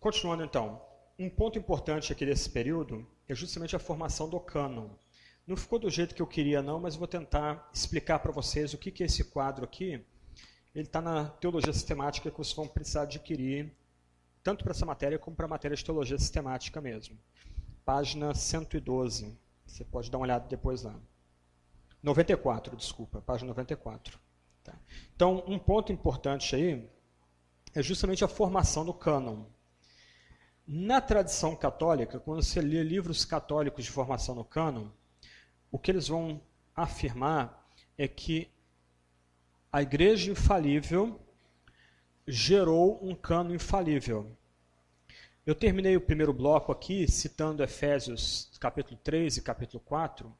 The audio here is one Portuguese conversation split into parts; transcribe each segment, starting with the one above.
Continuando então, um ponto importante aqui desse período é justamente a formação do cânon. Não ficou do jeito que eu queria não, mas vou tentar explicar para vocês o que, que é esse quadro aqui. Ele está na teologia sistemática que vocês vão precisar adquirir, tanto para essa matéria como para a matéria de teologia sistemática mesmo. Página 112. Você pode dar uma olhada depois lá. 94, desculpa, página 94. Tá. Então, um ponto importante aí é justamente a formação do cânon. Na tradição católica, quando você lê livros católicos de formação no cânon, o que eles vão afirmar é que a igreja infalível gerou um cânon infalível. Eu terminei o primeiro bloco aqui citando Efésios capítulo 3 e capítulo 4,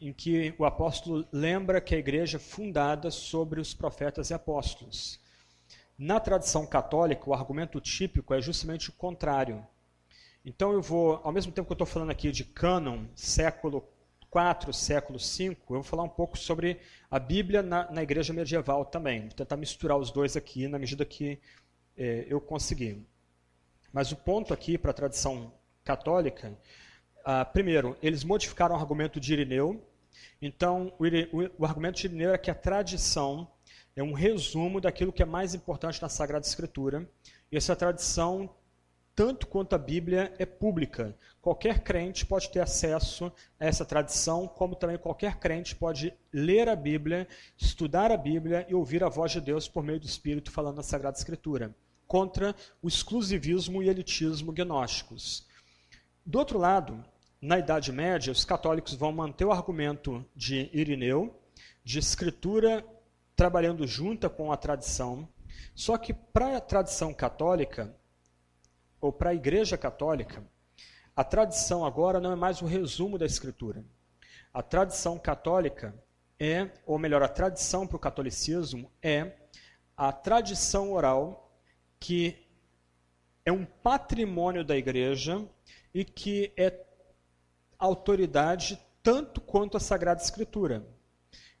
em que o apóstolo lembra que a igreja é fundada sobre os profetas e apóstolos. Na tradição católica, o argumento típico é justamente o contrário. Então eu vou, ao mesmo tempo que eu estou falando aqui de cânon, século IV, século V, eu vou falar um pouco sobre a Bíblia na, na igreja medieval também. Vou tentar misturar os dois aqui na medida que é, eu conseguir. Mas o ponto aqui para a tradição católica, ah, primeiro, eles modificaram o argumento de Irineu. Então, o, o, o argumento de Irineu é que a tradição é um resumo daquilo que é mais importante na Sagrada Escritura. E essa tradição, tanto quanto a Bíblia, é pública. Qualquer crente pode ter acesso a essa tradição, como também qualquer crente pode ler a Bíblia, estudar a Bíblia e ouvir a voz de Deus por meio do Espírito falando na Sagrada Escritura. Contra o exclusivismo e elitismo gnósticos. Do outro lado, na Idade Média, os católicos vão manter o argumento de Irineu, de escritura trabalhando junto com a tradição. Só que para a tradição católica, ou para a igreja católica, a tradição agora não é mais o resumo da escritura. A tradição católica é, ou melhor, a tradição para o catolicismo é a tradição oral que é um patrimônio da igreja e que é autoridade tanto quanto a Sagrada Escritura.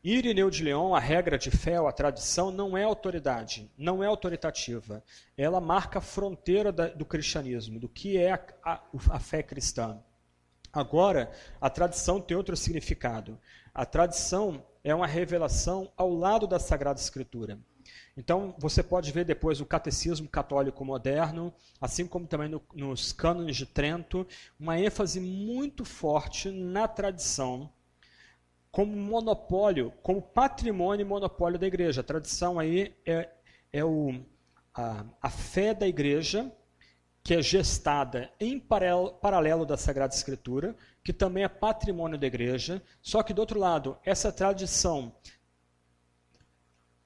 Irineu de Leão, a regra de fé, a tradição, não é autoridade, não é autoritativa. Ela marca a fronteira da, do cristianismo, do que é a, a, a fé cristã. Agora, a tradição tem outro significado. A tradição é uma revelação ao lado da Sagrada Escritura. Então, você pode ver depois o catecismo católico moderno, assim como também no, nos cânones de Trento, uma ênfase muito forte na tradição como monopólio, como patrimônio e monopólio da igreja. A tradição aí é, é o, a, a fé da igreja, que é gestada em paralelo, paralelo da Sagrada Escritura, que também é patrimônio da igreja, só que do outro lado, essa tradição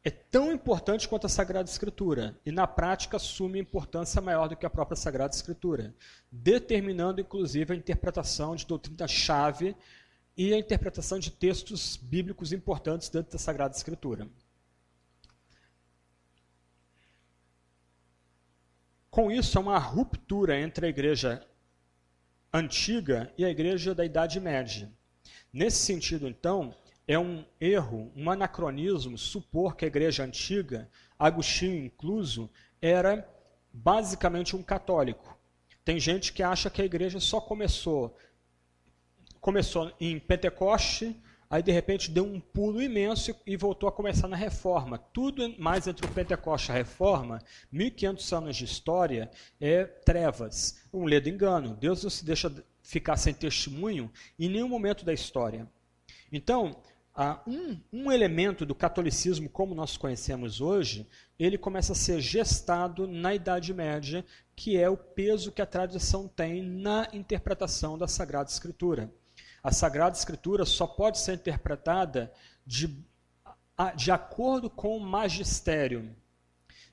é tão importante quanto a Sagrada Escritura e na prática assume importância maior do que a própria Sagrada Escritura, determinando inclusive a interpretação de doutrina-chave e a interpretação de textos bíblicos importantes dentro da Sagrada Escritura. Com isso, há uma ruptura entre a igreja antiga e a igreja da Idade Média. Nesse sentido, então, é um erro, um anacronismo supor que a igreja antiga, Agostinho incluso, era basicamente um católico. Tem gente que acha que a igreja só começou começou em Pentecoste, aí de repente deu um pulo imenso e voltou a começar na Reforma. Tudo mais entre o Pentecoste e a Reforma, 1500 anos de história, é trevas, um ledo engano. Deus não se deixa ficar sem testemunho em nenhum momento da história. Então, um, um, elemento do catolicismo como nós conhecemos hoje, ele começa a ser gestado na Idade Média, que é o peso que a tradição tem na interpretação da Sagrada Escritura. A Sagrada Escritura só pode ser interpretada de, de acordo com o magistério.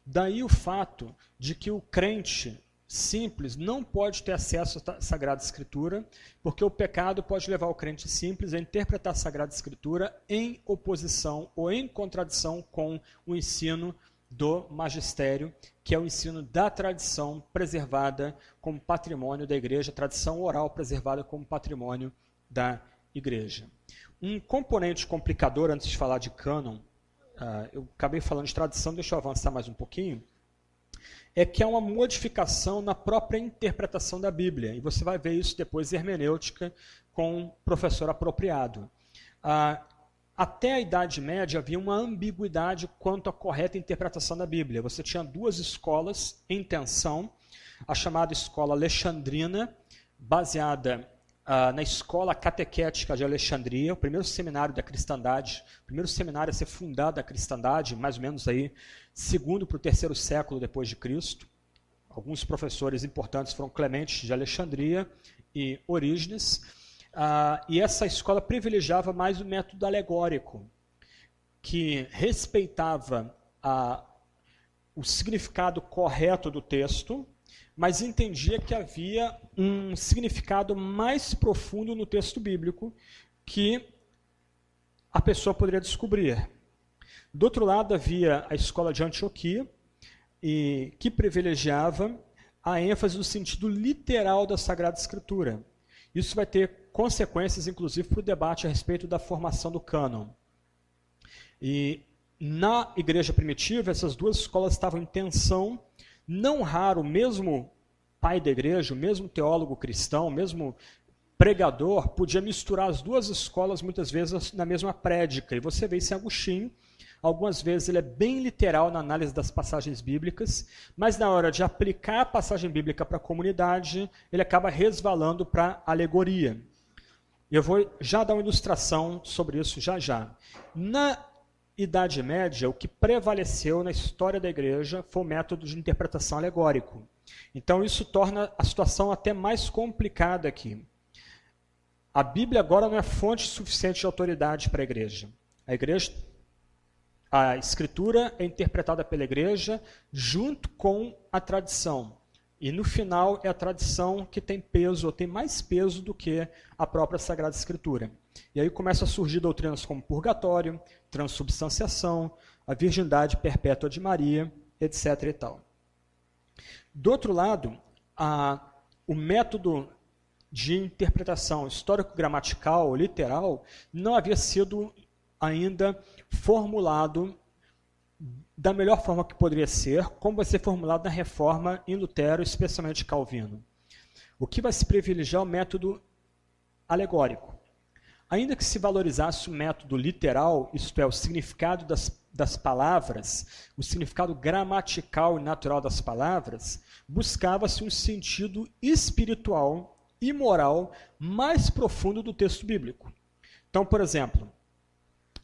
Daí o fato de que o crente simples não pode ter acesso à Sagrada Escritura, porque o pecado pode levar o crente simples a interpretar a Sagrada Escritura em oposição ou em contradição com o ensino do magistério, que é o ensino da tradição preservada como patrimônio da igreja, tradição oral preservada como patrimônio da igreja. Um componente complicador, antes de falar de cânon, uh, eu acabei falando de tradição, deixa eu avançar mais um pouquinho, é que há uma modificação na própria interpretação da Bíblia. E você vai ver isso depois hermenêutica com um professor apropriado. Ah, até a Idade Média havia uma ambiguidade quanto à correta interpretação da Bíblia. Você tinha duas escolas em tensão, a chamada escola alexandrina, baseada ah, na escola catequética de Alexandria, o primeiro seminário da cristandade, o primeiro seminário a ser fundado da cristandade, mais ou menos aí, segundo para o terceiro século depois de Cristo. Alguns professores importantes foram Clemente de Alexandria e Orígenes. Ah, e essa escola privilegiava mais o método alegórico, que respeitava a, o significado correto do texto, mas entendia que havia um significado mais profundo no texto bíblico que a pessoa poderia descobrir. Do outro lado, havia a escola de Antioquia, e, que privilegiava a ênfase no sentido literal da Sagrada Escritura. Isso vai ter consequências, inclusive, para o debate a respeito da formação do cânon. E na igreja primitiva, essas duas escolas estavam em tensão não raro, mesmo pai da igreja, mesmo teólogo cristão, mesmo pregador, podia misturar as duas escolas muitas vezes na mesma prédica. E você vê isso em Agostinho. Algumas vezes ele é bem literal na análise das passagens bíblicas, mas na hora de aplicar a passagem bíblica para a comunidade, ele acaba resvalando para alegoria. Eu vou já dar uma ilustração sobre isso já já. Na Idade Média, o que prevaleceu na história da igreja foi o método de interpretação alegórico. Então, isso torna a situação até mais complicada aqui. A Bíblia agora não é fonte suficiente de autoridade para a igreja. A igreja, a escritura é interpretada pela igreja junto com a tradição. E no final é a tradição que tem peso, ou tem mais peso do que a própria Sagrada Escritura. E aí começam a surgir doutrinas como purgatório, transubstanciação, a virgindade perpétua de Maria, etc. E tal. Do outro lado, a, o método de interpretação histórico-gramatical, literal, não havia sido ainda formulado da melhor forma que poderia ser, como vai ser formulado na reforma em Lutero, especialmente Calvino. O que vai se privilegiar é o método alegórico. Ainda que se valorizasse o método literal, isto é, o significado das, das palavras, o significado gramatical e natural das palavras, buscava-se um sentido espiritual e moral mais profundo do texto bíblico. Então, por exemplo,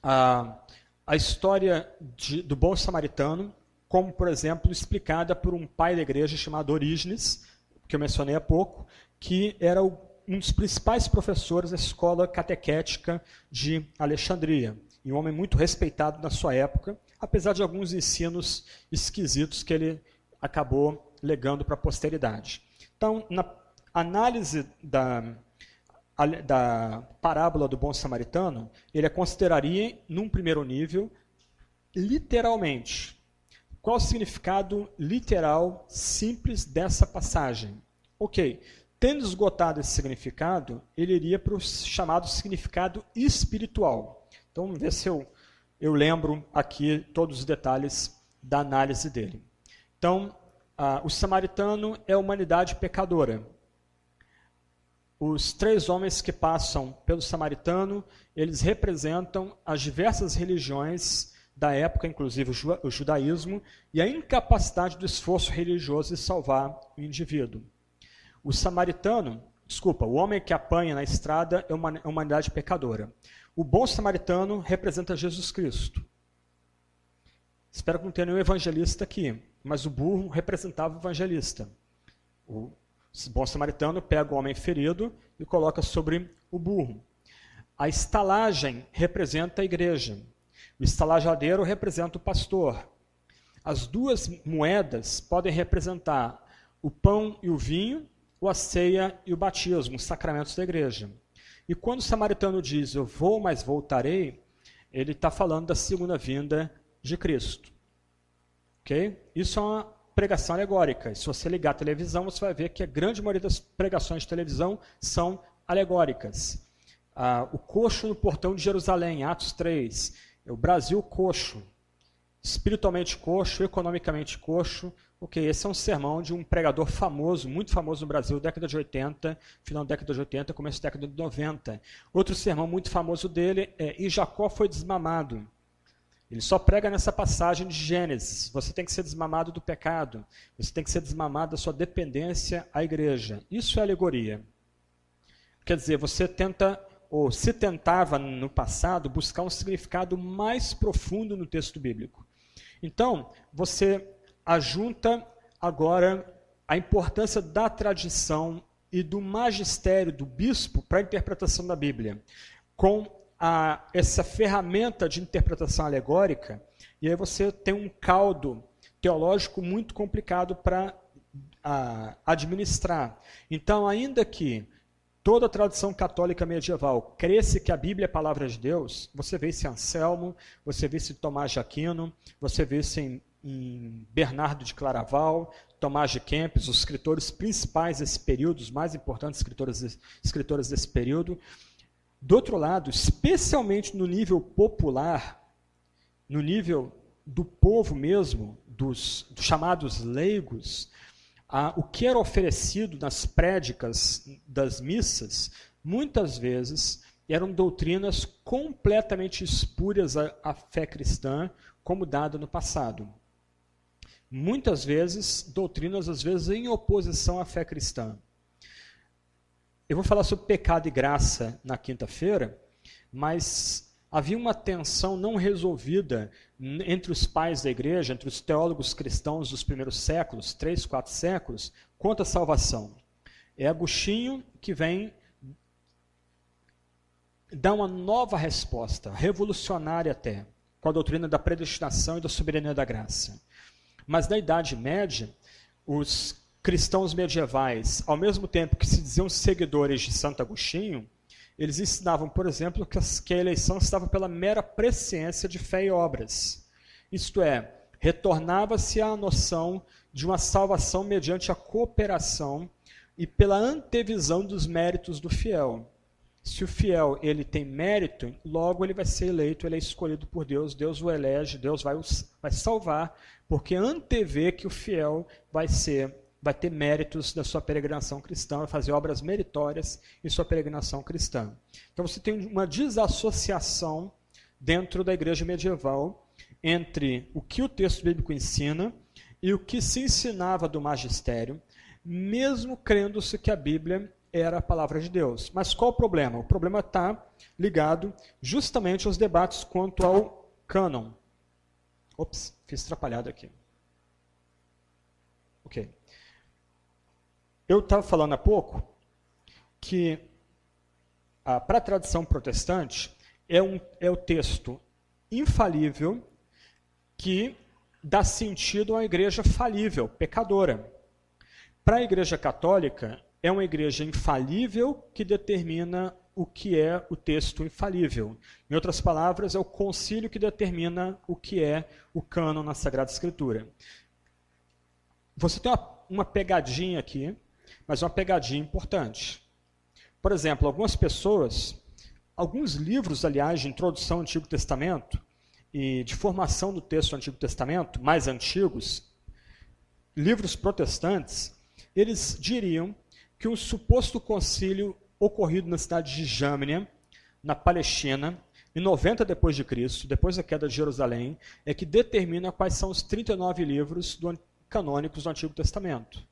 a, a história de, do bom samaritano, como, por exemplo, explicada por um pai da igreja chamado Orígenes, que eu mencionei há pouco, que era o um dos principais professores da escola catequética de Alexandria, e um homem muito respeitado na sua época, apesar de alguns ensinos esquisitos que ele acabou legando para a posteridade. Então, na análise da, da parábola do bom samaritano, ele a consideraria, num primeiro nível, literalmente. Qual o significado literal simples dessa passagem? Ok, Tendo esgotado esse significado, ele iria para o chamado significado espiritual. Então, vamos ver se eu, eu lembro aqui todos os detalhes da análise dele. Então, o samaritano é a humanidade pecadora. Os três homens que passam pelo samaritano, eles representam as diversas religiões da época, inclusive o judaísmo, e a incapacidade do esforço religioso de salvar o indivíduo. O samaritano, desculpa, o homem que apanha na estrada é uma humanidade pecadora. O bom samaritano representa Jesus Cristo. Espero que não tenha nenhum evangelista aqui, mas o burro representava o evangelista. O bom samaritano pega o homem ferido e coloca sobre o burro. A estalagem representa a igreja. O estalajadeiro representa o pastor. As duas moedas podem representar o pão e o vinho, ou a ceia e o batismo, os sacramentos da igreja. E quando o samaritano diz, eu vou, mas voltarei, ele está falando da segunda vinda de Cristo. Ok? Isso é uma pregação alegórica. Se você ligar a televisão, você vai ver que a grande maioria das pregações de televisão são alegóricas. Ah, o coxo no portão de Jerusalém, Atos 3. É o Brasil coxo. espiritualmente coxo, economicamente coxo. Ok, esse é um sermão de um pregador famoso, muito famoso no Brasil, década de 80, final da década de 80, começo da década de 90. Outro sermão muito famoso dele é E Jacó foi desmamado. Ele só prega nessa passagem de Gênesis. Você tem que ser desmamado do pecado. Você tem que ser desmamado da sua dependência à igreja. Isso é alegoria. Quer dizer, você tenta, ou se tentava no passado, buscar um significado mais profundo no texto bíblico. Então, você ajunta agora a importância da tradição e do magistério do bispo para a interpretação da Bíblia, com a, essa ferramenta de interpretação alegórica, e aí você tem um caldo teológico muito complicado para administrar. Então, ainda que toda a tradição católica medieval cresce que a Bíblia é a palavra de Deus, você vê isso em Anselmo, você vê isso em Tomás de Aquino, você vê isso em, em Bernardo de Claraval, Tomás de Kempis, os escritores principais desse período, os mais importantes escritores, escritores desse período. Do outro lado, especialmente no nível popular, no nível do povo mesmo, dos, dos chamados leigos, o que era oferecido nas prédicas das missas, muitas vezes eram doutrinas completamente espúrias à, à fé cristã, como dada no passado. Muitas vezes, doutrinas, às vezes, em oposição à fé cristã. Eu vou falar sobre pecado e graça na quinta-feira, mas havia uma tensão não resolvida entre os pais da igreja, entre os teólogos cristãos dos primeiros séculos, três, quatro séculos, quanto à salvação. É Agostinho que vem dar uma nova resposta, revolucionária até, com a doutrina da predestinação e da soberania da graça. Mas na Idade Média, os cristãos medievais, ao mesmo tempo que se diziam seguidores de Santo Agostinho, eles ensinavam, por exemplo, que a eleição estava pela mera presciência de fé e obras. Isto é, retornava-se à noção de uma salvação mediante a cooperação e pela antevisão dos méritos do fiel. Se o fiel ele tem mérito, logo ele vai ser eleito, ele é escolhido por Deus, Deus o elege, Deus vai, vai salvar, porque antevê que o fiel vai ser vai ter méritos da sua peregrinação cristã, vai fazer obras meritórias em sua peregrinação cristã. Então você tem uma desassociação dentro da igreja medieval entre o que o texto bíblico ensina e o que se ensinava do magistério, mesmo crendo-se que a Bíblia era a palavra de Deus. Mas qual o problema? O problema está ligado justamente aos debates quanto ao cânon. Ops, fiz atrapalhado aqui. Ok. Eu estava falando há pouco que para a tradição protestante é, um, é o texto infalível que dá sentido uma igreja falível, pecadora. Para a igreja católica, é uma igreja infalível que determina o que é o texto infalível. Em outras palavras, é o concílio que determina o que é o cânon na Sagrada Escritura. Você tem uma, uma pegadinha aqui, mas uma pegadinha importante. Por exemplo, algumas pessoas, alguns livros, aliás, de introdução ao Antigo Testamento e de formação do texto do Antigo Testamento, mais antigos, livros protestantes, eles diriam que um suposto concílio ocorrido na cidade de Jâmnia, na Palestina, em 90 depois de Cristo, depois da queda de Jerusalém, é que determina quais são os 39 livros do, canônicos do Antigo Testamento.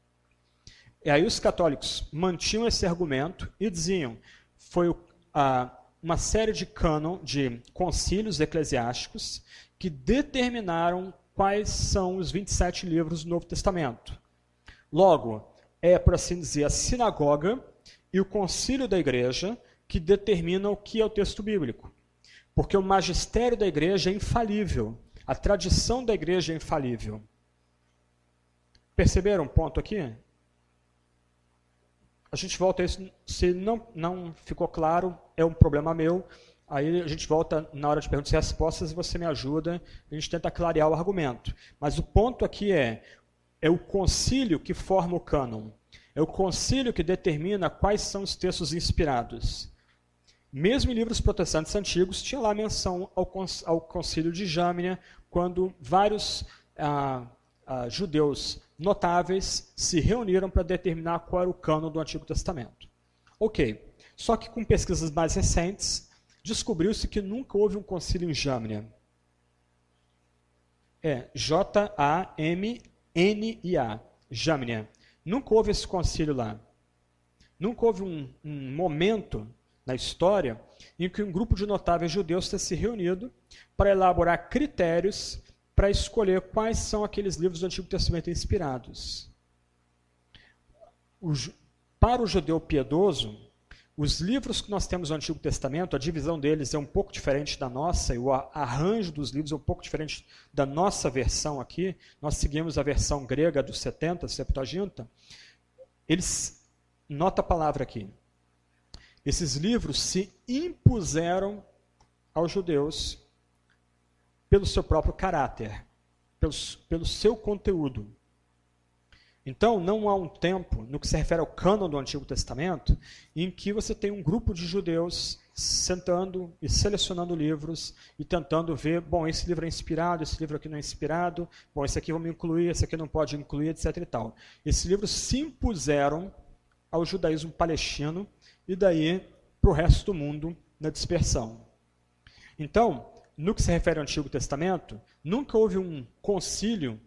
E aí os católicos mantinham esse argumento e diziam foi a, uma série de cânon, de concílios eclesiásticos que determinaram quais são os 27 livros do Novo Testamento. Logo, é, por assim dizer, a sinagoga e o concílio da igreja que determinam o que é o texto bíblico. Porque o magistério da igreja é infalível, a tradição da igreja é infalível. Perceberam um ponto aqui? a gente volta a isso. Se não, não ficou claro, é um problema meu. Aí a gente volta na hora de perguntas e respostas e você me ajuda. A gente tenta clarear o argumento. Mas o ponto aqui é: é o concílio que forma o cânon. É o concílio que determina quais são os textos inspirados. Mesmo em livros protestantes antigos, tinha lá menção ao concílio de Jâmnia, quando vários ah, ah, judeus notáveis se reuniram para determinar qual era o cano do Antigo Testamento. Ok, só que com pesquisas mais recentes, descobriu-se que nunca houve um concílio em Jamnia. É J-A-M-N-I-A, Jamnia. Nunca houve esse concílio lá. Nunca houve um, um momento na história em que um grupo de notáveis judeus tenha se reunido para elaborar critérios para escolher quais são aqueles livros do Antigo Testamento inspirados. Para o judeu piedoso, os livros que nós temos no Antigo Testamento, a divisão deles é um pouco diferente da nossa, e o arranjo dos livros é um pouco diferente da nossa versão aqui. Nós seguimos a versão grega dos 70, Septuaginta. Eles, nota a palavra aqui, esses livros se impuseram aos judeus pelo seu próprio caráter, pelo, pelo seu conteúdo. Então, não há um tempo, no que se refere ao cânon do Antigo Testamento, em que você tem um grupo de judeus sentando e selecionando livros e tentando ver, bom, esse livro é inspirado, esse livro aqui não é inspirado, bom, esse aqui vamos incluir, esse aqui não pode incluir, etc. E tal. Esses livros se impuseram ao judaísmo palestino e daí para o resto do mundo na dispersão. Então, no que se refere ao Antigo Testamento, nunca houve um concílio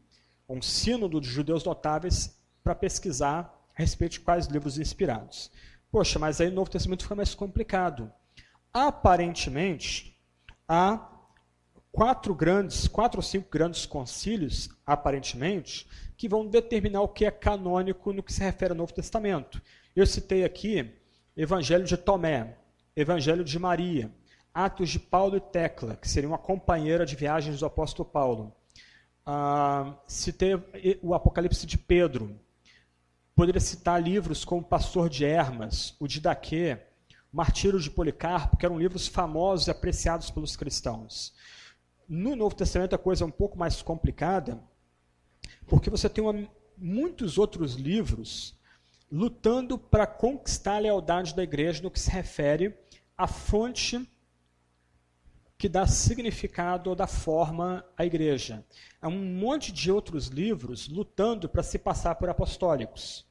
um sínodo de judeus notáveis para pesquisar a respeito de quais livros inspirados. Poxa, mas aí o Novo Testamento fica mais complicado. Aparentemente, há quatro grandes, quatro ou cinco grandes concílios, aparentemente, que vão determinar o que é canônico no que se refere ao Novo Testamento. Eu citei aqui Evangelho de Tomé, Evangelho de Maria, Atos de Paulo e Tecla, que seria uma companheira de viagens do apóstolo Paulo ah, citei o Apocalipse de Pedro. Poderia citar livros como Pastor de Hermas, o Didaquê, Martírio de Policarpo, que eram livros famosos e apreciados pelos cristãos. No Novo Testamento a coisa é um pouco mais complicada, porque você tem uma, muitos outros livros lutando para conquistar a lealdade da igreja no que se refere à fonte que dá significado ou dá forma à igreja. Há um monte de outros livros lutando para se passar por apostólicos.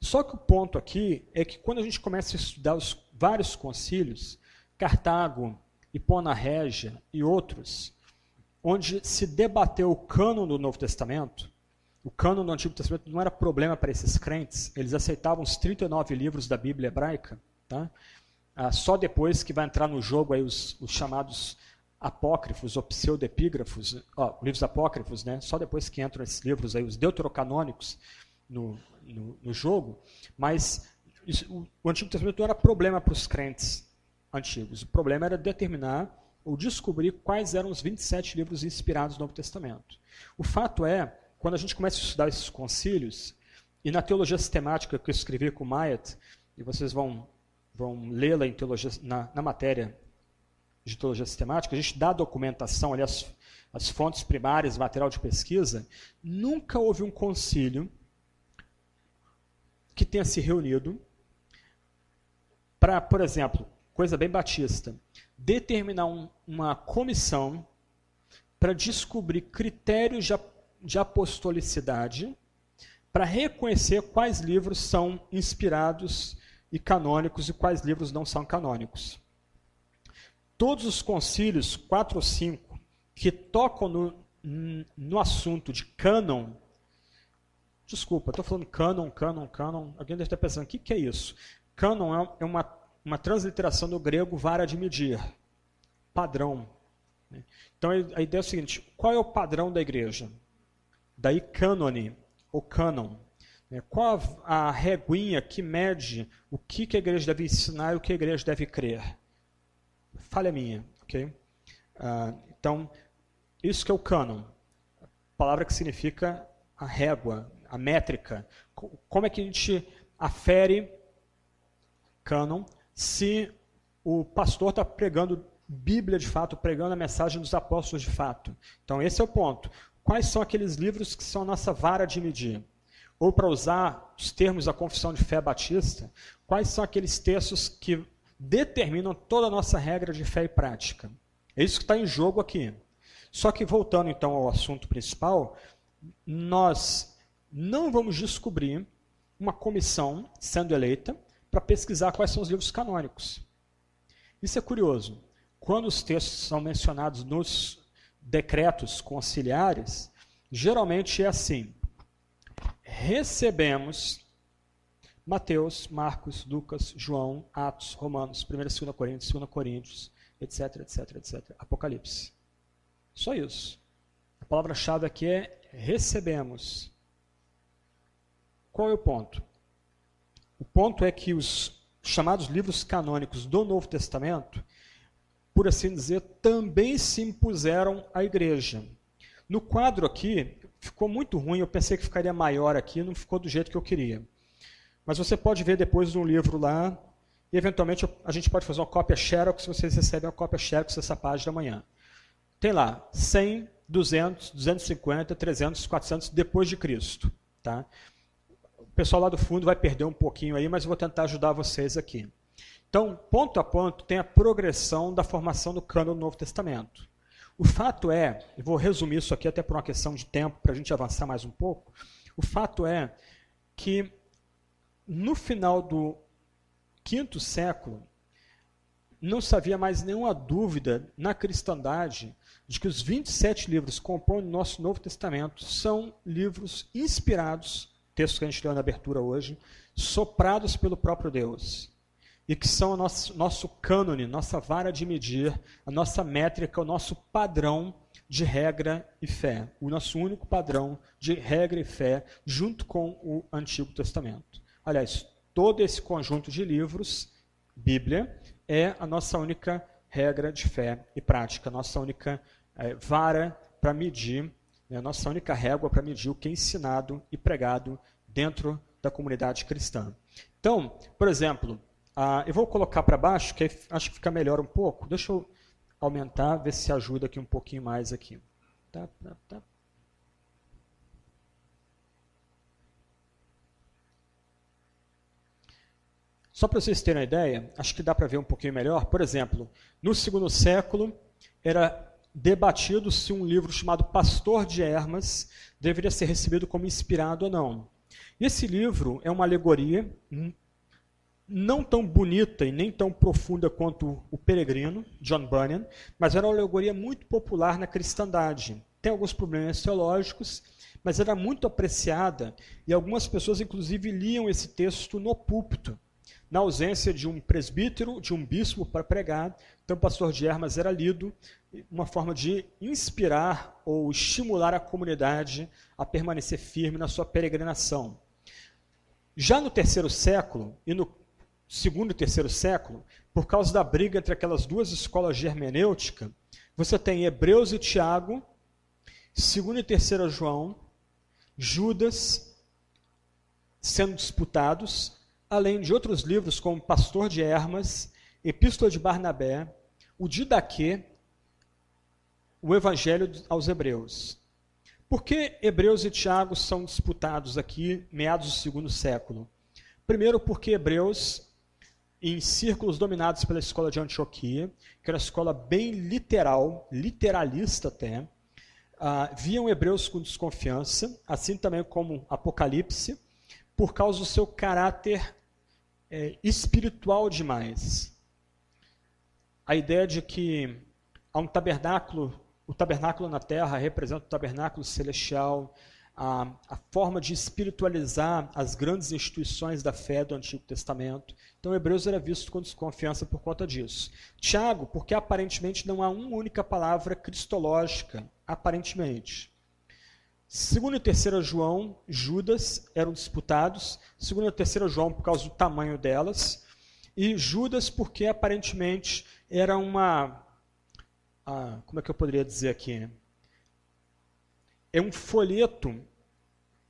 Só que o ponto aqui é que quando a gente começa a estudar os vários concílios, Cartago, Hipona Régia e outros, onde se debateu o cânon do Novo Testamento, o cânon do Antigo Testamento não era problema para esses crentes, eles aceitavam os 39 livros da Bíblia hebraica, tá? Ah, só depois que vai entrar no jogo aí os, os chamados apócrifos ou pseudepígrafos, ó, livros apócrifos, né? Só depois que entram esses livros aí, os deuterocanônicos no, no, no jogo. Mas isso, o, o Antigo Testamento não era problema para os crentes antigos. O problema era determinar ou descobrir quais eram os 27 livros inspirados no Novo Testamento. O fato é, quando a gente começa a estudar esses concílios, e na teologia sistemática que eu escrevi com Mayat, e vocês vão vão lê-la na, na, matéria de teologia sistemática, a gente dá documentação, ali, as, as fontes primárias, material de pesquisa, nunca houve um concílio que tenha se reunido para, por exemplo, coisa bem batista, determinar um, uma comissão para descobrir critérios de, de apostolicidade para reconhecer quais livros são inspirados e canônicos e quais livros não são canônicos. Todos os concílios, quatro ou cinco, que tocam no, no assunto de cânon, desculpa, estou falando cânon, cânon, cânon, alguém deve estar pensando, o que, que é isso? Cânon é, é uma, uma transliteração do grego vara de medir, padrão. Né? Então a ideia é o seguinte, qual é o padrão da igreja? Daí cânone, ou cânon. É, qual a, a reguinha que mede o que, que a igreja deve ensinar e o que a igreja deve crer? Falha minha, ok? Uh, então, isso que é o cânon. Palavra que significa a régua, a métrica. Como é que a gente afere cânon se o pastor está pregando Bíblia de fato, pregando a mensagem dos apóstolos de fato? Então, esse é o ponto. Quais são aqueles livros que são a nossa vara de medir? Ou para usar os termos da confissão de fé batista, quais são aqueles textos que determinam toda a nossa regra de fé e prática? É isso que está em jogo aqui. Só que voltando então ao assunto principal, nós não vamos descobrir uma comissão sendo eleita para pesquisar quais são os livros canônicos. Isso é curioso. Quando os textos são mencionados nos decretos conciliares, geralmente é assim: recebemos Mateus, Marcos, Lucas, João, Atos, Romanos, 1 e 2 Coríntios, 2 Coríntios, etc, etc, etc. Apocalipse. Só isso. A palavra-chave aqui é recebemos. Qual é o ponto? O ponto é que os chamados livros canônicos do Novo Testamento, por assim dizer, também se impuseram à igreja. No quadro aqui, ficou muito ruim, eu pensei que ficaria maior aqui, não ficou do jeito que eu queria. Mas você pode ver depois no livro lá, e eventualmente a gente pode fazer uma cópia Xerox, se vocês recebem uma cópia Xerox dessa página amanhã. Tem lá 100, 200, 250, 300, 400 depois de Cristo. Tá? O pessoal lá do fundo vai perder um pouquinho aí, mas eu vou tentar ajudar vocês aqui. Então, ponto a ponto, tem a progressão da formação do cano do Novo Testamento. O fato é, e vou resumir isso aqui até por uma questão de tempo, para a gente avançar mais um pouco, o fato é que no final do quinto século, não se havia mais nenhuma dúvida na cristandade de que os 27 livros que compõem o nosso Novo Testamento são livros inspirados, texto que a gente leu na abertura hoje, soprados pelo próprio Deus. E que são o nosso, nosso cânone, nossa vara de medir, a nossa métrica, o nosso padrão de regra e fé. O nosso único padrão de regra e fé, junto com o Antigo Testamento. Aliás, todo esse conjunto de livros, Bíblia, é a nossa única regra de fé e prática, a nossa única é, vara para medir, né, a nossa única régua para medir o que é ensinado e pregado dentro da comunidade cristã. Então, por exemplo, eu vou colocar para baixo, que acho que fica melhor um pouco. Deixa eu aumentar, ver se ajuda aqui um pouquinho mais aqui. Tá, tá, tá. Só para vocês terem uma ideia, acho que dá para ver um pouquinho melhor. Por exemplo, no segundo século, era debatido se um livro chamado Pastor de Hermas deveria ser recebido como inspirado ou não. E esse livro é uma alegoria hum, não tão bonita e nem tão profunda quanto O Peregrino, John Bunyan, mas era uma alegoria muito popular na cristandade. Tem alguns problemas teológicos, mas era muito apreciada e algumas pessoas, inclusive, liam esse texto no púlpito na ausência de um presbítero, de um bispo para pregar, então o pastor de Hermas era lido, uma forma de inspirar ou estimular a comunidade a permanecer firme na sua peregrinação. Já no terceiro século e no segundo e terceiro século, por causa da briga entre aquelas duas escolas de hermenêutica, você tem Hebreus e Tiago, segundo e terceiro João, Judas sendo disputados, além de outros livros como Pastor de Hermas, Epístola de Barnabé, o Didaquê, o Evangelho aos Hebreus. Por que Hebreus e Tiago são disputados aqui, meados do segundo século? Primeiro, porque Hebreus, em círculos dominados pela escola de Antioquia, que era uma escola bem literal, literalista até, uh, viam Hebreus com desconfiança, assim também como Apocalipse, por causa do seu caráter é, espiritual demais. A ideia de que há um tabernáculo, o tabernáculo na terra representa o tabernáculo celestial, a, a, forma de espiritualizar as grandes instituições da fé do Antigo Testamento. Então, Hebreus era visto com desconfiança por conta disso. Tiago, porque aparentemente não há uma única palavra cristológica, aparentemente. Segundo e terceira João, Judas eram disputados. Segundo e terceira João por causa do tamanho delas. E Judas porque aparentemente era uma... Ah, como é que eu poderia dizer aqui? É um folheto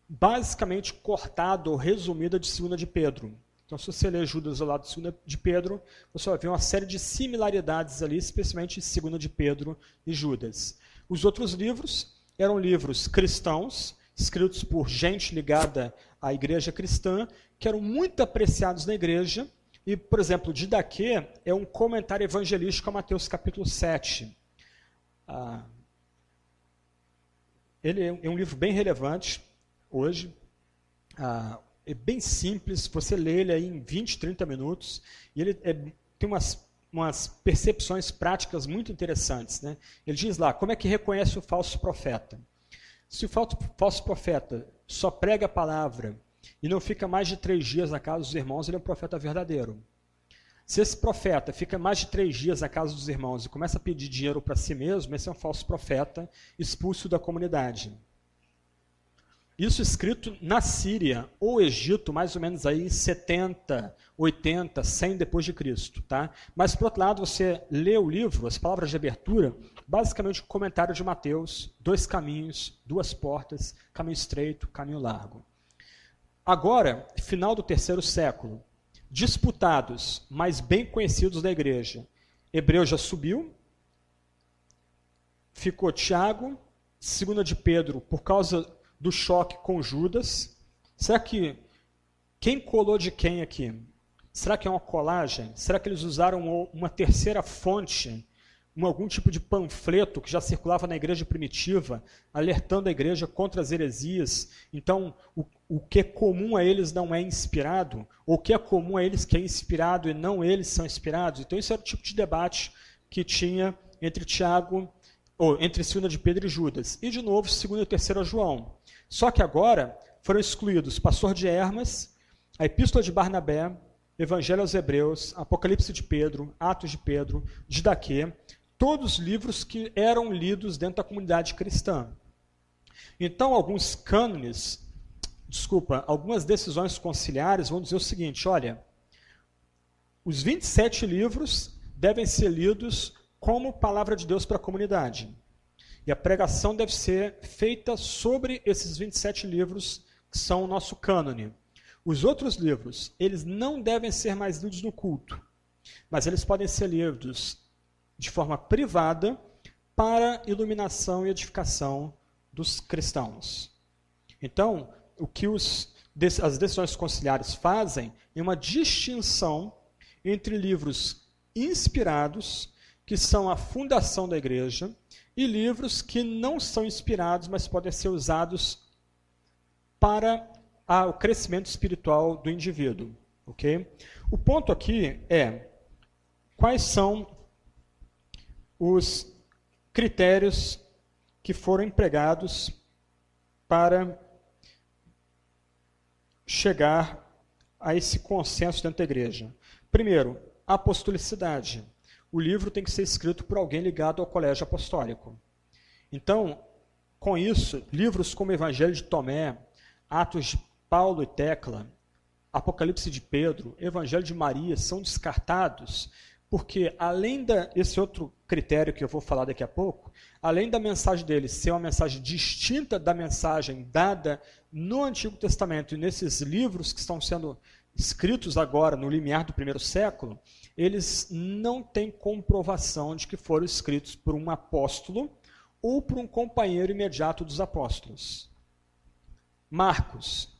basicamente cortado ou resumido de segunda de Pedro. Então, se você ler Judas ao lado de segunda de Pedro, você vai ver uma série de similaridades ali, especialmente segunda de Pedro e Judas. Os outros livros eram livros cristãos, escritos por gente ligada à igreja cristã, que eram muito apreciados na igreja. E, por exemplo, Didaquê é um comentário evangelístico a Mateus capítulo 7. Ah, ele é um livro bem relevante hoje. Ah, é bem simples, você lê ele aí em 20, 30 minutos, e ele é, tem umas, umas percepções práticas muito interessantes. Né? Ele diz lá, como é que reconhece o falso profeta? Se o falso, falso profeta só prega a palavra e não fica mais de três dias na casa dos irmãos, ele é um profeta verdadeiro. Se esse profeta fica mais de três dias na casa dos irmãos e começa a pedir dinheiro para si mesmo, esse é um falso profeta expulso da comunidade. Isso escrito na Síria ou Egito, mais ou menos aí 70, 80, 100 depois de Cristo, tá? Mas por outro lado, você lê o livro, as palavras de abertura, basicamente o comentário de Mateus, dois caminhos, duas portas, caminho estreito, caminho largo. Agora, final do terceiro século, disputados, mas bem conhecidos da igreja. Hebreu já subiu, ficou Tiago, segunda de Pedro, por causa do choque com Judas. Será que quem colou de quem aqui? Será que é uma colagem? Será que eles usaram uma terceira fonte, um, algum tipo de panfleto que já circulava na igreja primitiva, alertando a igreja contra as heresias? Então, o, o que é comum a eles não é inspirado? Ou o que é comum a eles que é inspirado e não eles são inspirados? Então, esse era o tipo de debate que tinha entre Tiago, ou entre segunda de Pedro e Judas. E, de novo, segunda e terceira João. Só que agora foram excluídos Pastor de Hermas, a Epístola de Barnabé, Evangelho aos Hebreus, Apocalipse de Pedro, Atos de Pedro, Didaquê, todos livros que eram lidos dentro da comunidade cristã. Então, alguns cânones, desculpa, algumas decisões conciliares vão dizer o seguinte: olha, os 27 livros devem ser lidos como palavra de Deus para a comunidade. E a pregação deve ser feita sobre esses 27 livros que são o nosso cânone. Os outros livros, eles não devem ser mais lidos no culto, mas eles podem ser lidos de forma privada para iluminação e edificação dos cristãos. Então, o que os, as decisões conciliares fazem é uma distinção entre livros inspirados, que são a fundação da igreja, e livros que não são inspirados, mas podem ser usados para a, o crescimento espiritual do indivíduo. ok? O ponto aqui é quais são os critérios que foram empregados para chegar a esse consenso dentro da igreja. Primeiro, apostolicidade o livro tem que ser escrito por alguém ligado ao colégio apostólico. Então, com isso, livros como Evangelho de Tomé, Atos de Paulo e Tecla, Apocalipse de Pedro, Evangelho de Maria são descartados porque, além desse outro critério que eu vou falar daqui a pouco, além da mensagem deles ser uma mensagem distinta da mensagem dada no Antigo Testamento e nesses livros que estão sendo escritos agora no limiar do primeiro século, eles não têm comprovação de que foram escritos por um apóstolo ou por um companheiro imediato dos apóstolos. Marcos,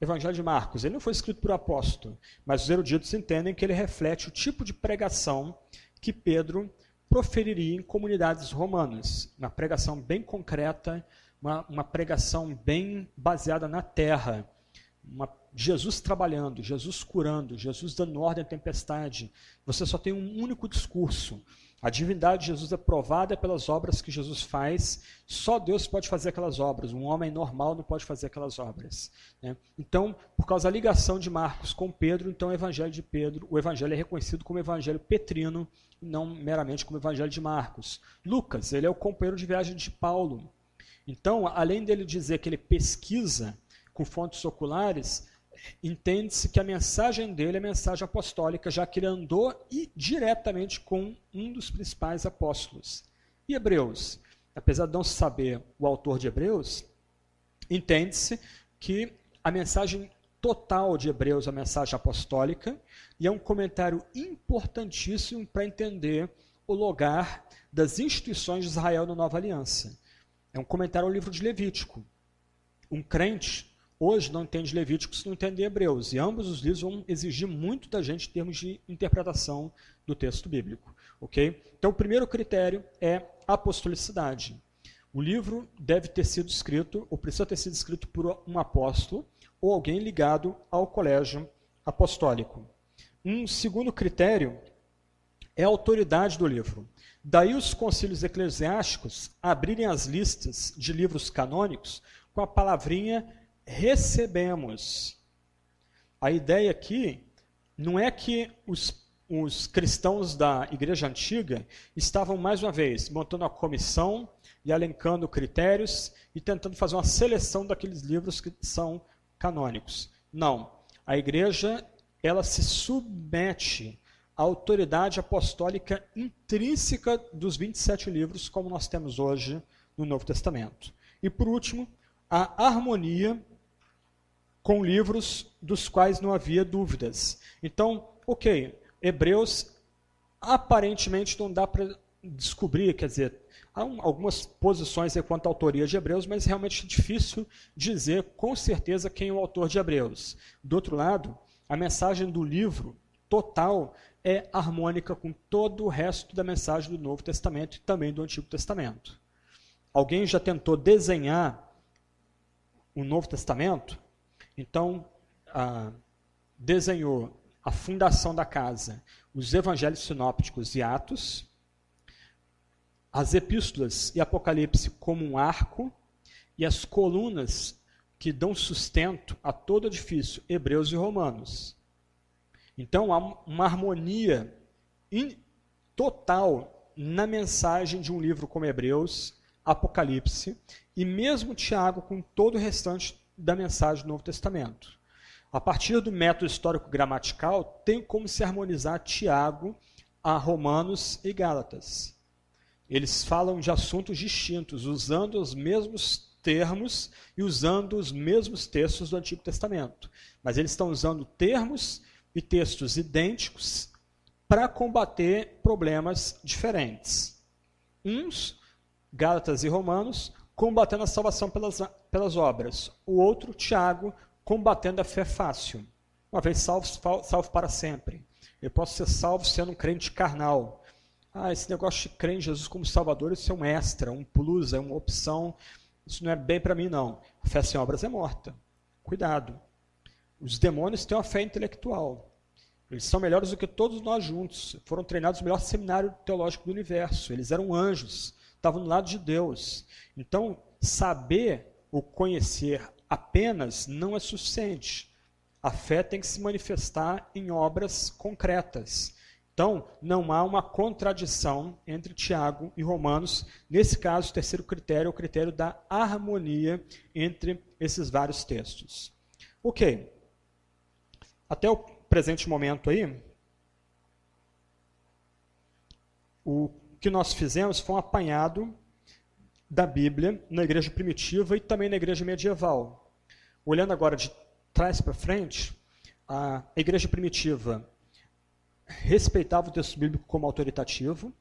Evangelho de Marcos, ele não foi escrito por apóstolo, mas os eruditos entendem que ele reflete o tipo de pregação que Pedro proferiria em comunidades romanas. Uma pregação bem concreta, uma, uma pregação bem baseada na terra, uma Jesus trabalhando, Jesus curando, Jesus dando ordem à tempestade. Você só tem um único discurso. A divindade de Jesus é provada pelas obras que Jesus faz. Só Deus pode fazer aquelas obras. Um homem normal não pode fazer aquelas obras. Né? Então, por causa da ligação de Marcos com Pedro, então o Evangelho de Pedro, o Evangelho é reconhecido como Evangelho petrino, não meramente como Evangelho de Marcos. Lucas, ele é o companheiro de viagem de Paulo. Então, além dele dizer que ele pesquisa com fontes oculares, entende-se que a mensagem dele é mensagem apostólica, já que ele andou e diretamente com um dos principais apóstolos. E Hebreus, apesar de não saber o autor de Hebreus, entende-se que a mensagem total de Hebreus é a mensagem apostólica e é um comentário importantíssimo para entender o lugar das instituições de Israel na Nova Aliança. É um comentário ao livro de Levítico. Um crente hoje não entende Levítico se não entende Hebreus. E ambos os livros vão exigir muito da gente em termos de interpretação do texto bíblico. ok? Então, o primeiro critério é apostolicidade. O livro deve ter sido escrito, ou precisa ter sido escrito por um apóstolo ou alguém ligado ao colégio apostólico. Um segundo critério é a autoridade do livro. Daí os concílios eclesiásticos abrirem as listas de livros canônicos com a palavrinha recebemos. A ideia aqui não é que os os cristãos da igreja antiga estavam mais uma vez montando a comissão e elencando critérios e tentando fazer uma seleção daqueles livros que são canônicos. Não, a igreja ela se submete à autoridade apostólica intrínseca dos 27 livros como nós temos hoje no Novo Testamento. E por último, a harmonia com livros dos quais não havia dúvidas. Então, ok, Hebreus aparentemente não dá para descobrir, quer dizer, há algumas posições quanto à autoria de Hebreus, mas realmente é difícil dizer com certeza quem é o autor de Hebreus. Do outro lado, a mensagem do livro total é harmônica com todo o resto da mensagem do Novo Testamento e também do Antigo Testamento. Alguém já tentou desenhar o Novo Testamento? Então, ah, desenhou a fundação da casa, os evangelhos sinópticos e Atos, as epístolas e Apocalipse como um arco, e as colunas que dão sustento a todo edifício, Hebreus e Romanos. Então há uma harmonia total na mensagem de um livro como Hebreus, Apocalipse, e mesmo Tiago com todo o restante da mensagem do Novo Testamento. A partir do método histórico-gramatical, tem como se harmonizar Tiago a Romanos e Gálatas. Eles falam de assuntos distintos, usando os mesmos termos e usando os mesmos textos do Antigo Testamento. Mas eles estão usando termos e textos idênticos para combater problemas diferentes. Uns, Gálatas e Romanos, combatendo a salvação pelas, pelas obras. O outro, Tiago, combatendo a fé fácil. Uma vez salvo, salvo para sempre. Eu posso ser salvo sendo um crente carnal. Ah, esse negócio de crer em Jesus como Salvador, isso é um extra, um plus, é uma opção. Isso não é bem para mim, não. A fé sem obras é morta. Cuidado. Os demônios têm uma fé intelectual. Eles são melhores do que todos nós juntos. Foram treinados no melhor seminário teológico do universo. Eles eram anjos. Estavam do lado de Deus. Então, saber ou conhecer apenas não é suficiente. A fé tem que se manifestar em obras concretas. Então, não há uma contradição entre Tiago e Romanos. Nesse caso, o terceiro critério é o critério da harmonia entre esses vários textos. Ok. Até o presente momento aí, o que nós fizemos foi um apanhado da Bíblia na igreja primitiva e também na igreja medieval. Olhando agora de trás para frente, a igreja primitiva respeitava o texto bíblico como autoritativo,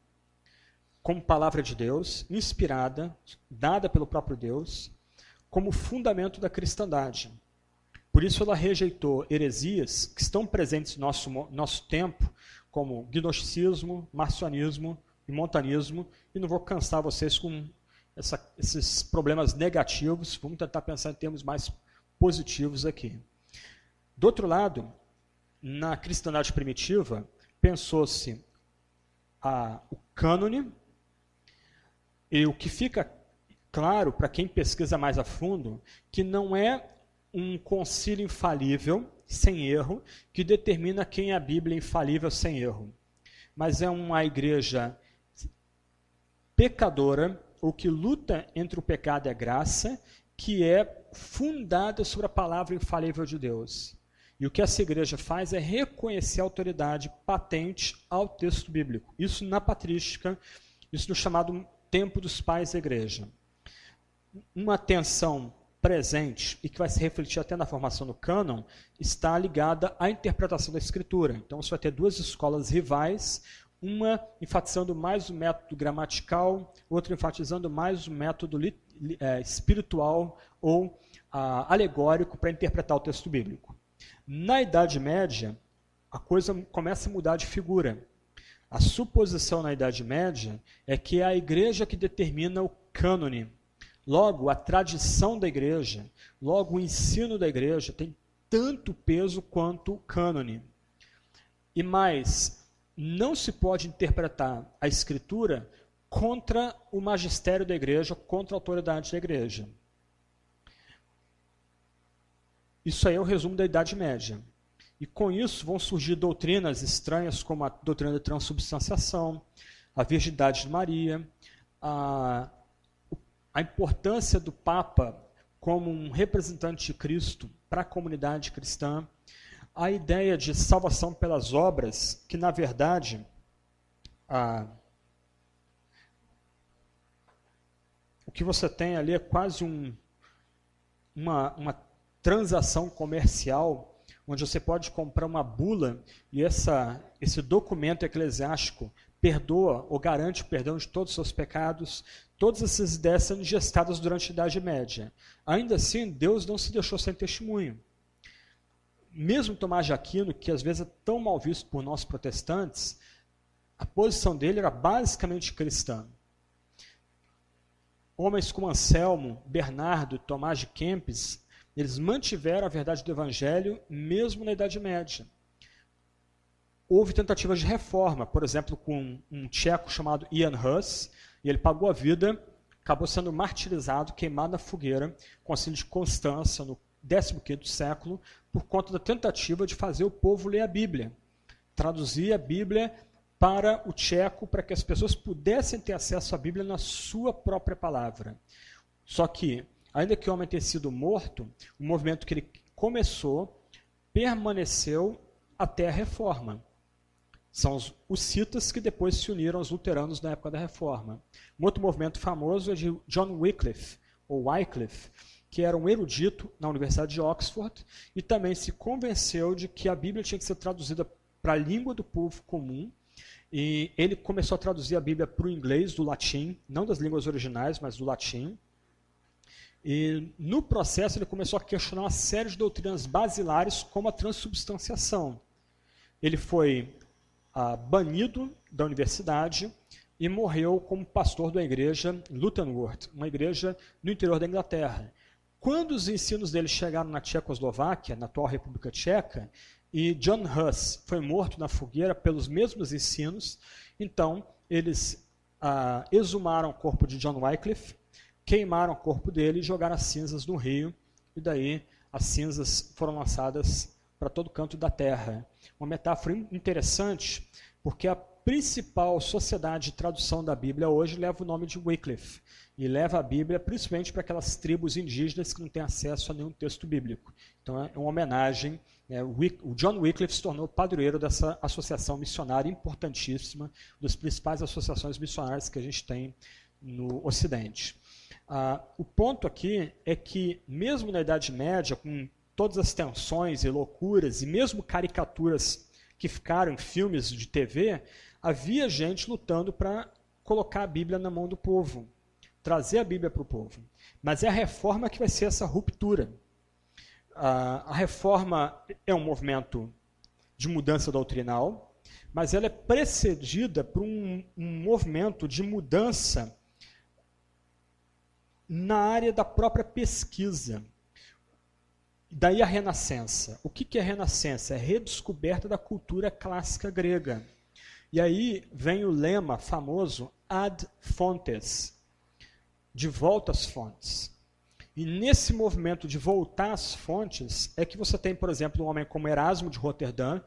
como palavra de Deus, inspirada, dada pelo próprio Deus, como fundamento da cristandade. Por isso ela rejeitou heresias que estão presentes no nosso, nosso tempo, como gnosticismo, marcionismo e montanismo, e não vou cansar vocês com essa, esses problemas negativos, vamos tentar pensar em termos mais positivos aqui. Do outro lado, na cristandade primitiva, pensou-se o cânone, e o que fica claro para quem pesquisa mais a fundo, que não é um concílio infalível, sem erro, que determina quem é a Bíblia infalível sem erro. Mas é uma igreja pecadora, ou que luta entre o pecado e a graça, que é fundada sobre a palavra infalível de Deus. E o que essa igreja faz é reconhecer a autoridade patente ao texto bíblico. Isso na patrística, isso no chamado tempo dos pais da igreja. Uma tensão presente e que vai se refletir até na formação do cânon está ligada à interpretação da escritura. Então você vai ter duas escolas rivais, uma enfatizando mais o método gramatical, outra enfatizando mais o método é, espiritual ou ah, alegórico para interpretar o texto bíblico. Na Idade Média, a coisa começa a mudar de figura. A suposição na Idade Média é que é a igreja que determina o cânone, Logo, a tradição da igreja, logo o ensino da igreja tem tanto peso quanto o cânone. E mais, não se pode interpretar a escritura contra o magistério da igreja, contra a autoridade da igreja. Isso aí é o resumo da Idade Média. E com isso vão surgir doutrinas estranhas como a doutrina da transubstanciação, a virgindade de Maria, a, a importância do Papa como um representante de Cristo para a comunidade cristã, a ideia de salvação pelas obras, que na verdade a, o que você tem ali é quase um, uma, uma transação comercial onde você pode comprar uma bula e essa, esse documento eclesiástico perdoa ou garante o perdão de todos os seus pecados. Todas essas ideias sendo gestadas durante a Idade Média. Ainda assim, Deus não se deixou sem testemunho. Mesmo Tomás de Aquino, que às vezes é tão mal visto por nós protestantes, a posição dele era basicamente cristã. Homens como Anselmo, Bernardo, Tomás de Kempis eles mantiveram a verdade do Evangelho mesmo na Idade Média. Houve tentativas de reforma, por exemplo, com um tcheco chamado Ian Hus, e ele pagou a vida, acabou sendo martirizado, queimado na fogueira, a de Constança, no 15º século, por conta da tentativa de fazer o povo ler a Bíblia. Traduzir a Bíblia para o tcheco, para que as pessoas pudessem ter acesso à Bíblia na sua própria palavra. Só que Ainda que o homem tenha sido morto, o movimento que ele começou permaneceu até a reforma. São os, os citas que depois se uniram aos luteranos na época da reforma. Um outro movimento famoso é de John Wycliffe, ou Wycliffe, que era um erudito na Universidade de Oxford e também se convenceu de que a Bíblia tinha que ser traduzida para a língua do povo comum. E ele começou a traduzir a Bíblia para o inglês, do latim, não das línguas originais, mas do latim. E no processo ele começou a questionar uma série de doutrinas basilares, como a transubstanciação. Ele foi ah, banido da universidade e morreu como pastor da igreja Lutenworth, uma igreja no interior da Inglaterra. Quando os ensinos dele chegaram na Tchecoslováquia, na atual República Tcheca, e John Huss foi morto na fogueira pelos mesmos ensinos, então eles ah, exumaram o corpo de John Wycliffe queimaram o corpo dele e jogaram as cinzas no rio, e daí as cinzas foram lançadas para todo canto da terra. Uma metáfora interessante, porque a principal sociedade de tradução da Bíblia hoje leva o nome de Wycliffe, e leva a Bíblia principalmente para aquelas tribos indígenas que não têm acesso a nenhum texto bíblico. Então é uma homenagem. Né? O John Wycliffe se tornou padroeiro dessa associação missionária importantíssima, das principais associações missionárias que a gente tem no Ocidente. Ah, o ponto aqui é que, mesmo na Idade Média, com todas as tensões e loucuras, e mesmo caricaturas que ficaram em filmes de TV, havia gente lutando para colocar a Bíblia na mão do povo, trazer a Bíblia para o povo. Mas é a reforma que vai ser essa ruptura. A reforma é um movimento de mudança doutrinal, mas ela é precedida por um, um movimento de mudança na área da própria pesquisa. Daí a Renascença. O que é Renascença? É a redescoberta da cultura clássica grega. E aí vem o lema famoso ad fontes, de volta às fontes. E nesse movimento de voltar às fontes é que você tem, por exemplo, um homem como Erasmo de Roterdã,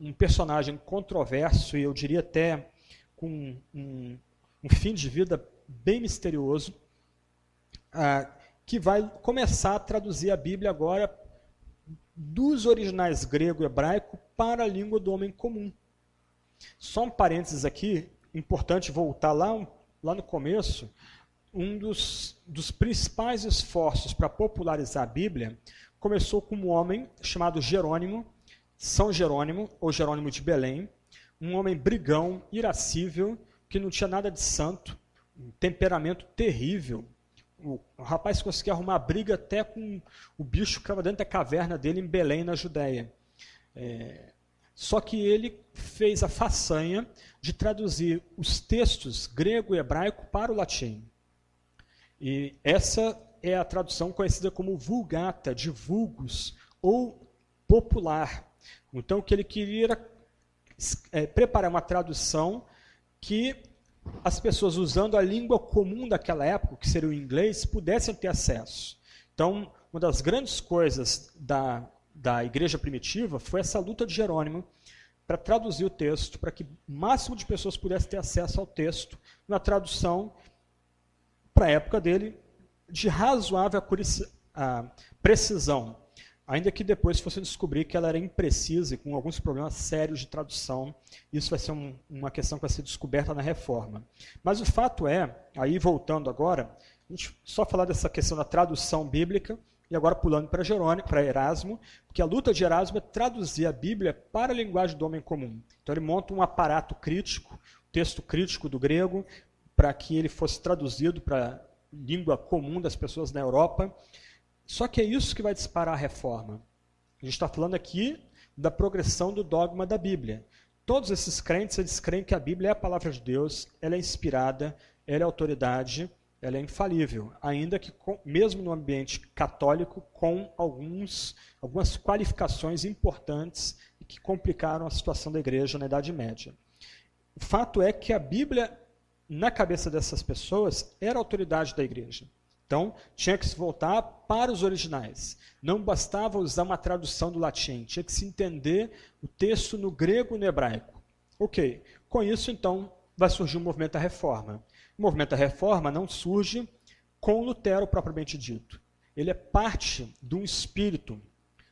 um personagem controverso e eu diria até com um, um fim de vida bem misterioso, ah, que vai começar a traduzir a Bíblia agora dos originais grego e hebraico para a língua do homem comum. Só um parênteses aqui, importante voltar lá, lá no começo, um dos, dos principais esforços para popularizar a Bíblia começou com um homem chamado Jerônimo, São Jerônimo, ou Jerônimo de Belém, um homem brigão, irascível, que não tinha nada de santo, um temperamento terrível, o, rapaz conseguia arrumar briga até com o bicho que estava dentro da caverna dele em Belém, na Judéia. É, só que ele fez a façanha de traduzir os textos grego e hebraico para o latim. E essa é a tradução conhecida como vulgata, de vulgos, ou popular. Então, o que ele queria era é, preparar uma tradução que as pessoas usando a língua comum daquela época, que seria o inglês, pudessem ter acesso. Então, uma das grandes coisas da, da igreja primitiva foi essa luta de Jerônimo para traduzir o texto, para que o máximo de pessoas pudessem ter acesso ao texto, na tradução, para a época dele, de razoável precisão ainda que depois fosse descobrir que ela era imprecisa e com alguns problemas sérios de tradução. Isso vai ser um, uma questão que vai ser descoberta na reforma. Mas o fato é, aí voltando agora, a gente só falar dessa questão da tradução bíblica, e agora pulando para Jerônimo, para Erasmo, porque a luta de Erasmo é traduzir a Bíblia para a linguagem do homem comum. Então ele monta um aparato crítico, texto crítico do grego, para que ele fosse traduzido para a língua comum das pessoas na Europa. Só que é isso que vai disparar a reforma. A gente está falando aqui da progressão do dogma da Bíblia. Todos esses crentes, eles creem que a Bíblia é a palavra de Deus, ela é inspirada, ela é autoridade, ela é infalível, ainda que mesmo no ambiente católico com alguns, algumas qualificações importantes que complicaram a situação da igreja na Idade Média. O fato é que a Bíblia, na cabeça dessas pessoas, era a autoridade da igreja. Então, tinha que se voltar para os originais. Não bastava usar uma tradução do latim, tinha que se entender o texto no grego e no hebraico. Ok, com isso, então, vai surgir o movimento da reforma. O movimento da reforma não surge com Lutero propriamente dito. Ele é parte de um espírito,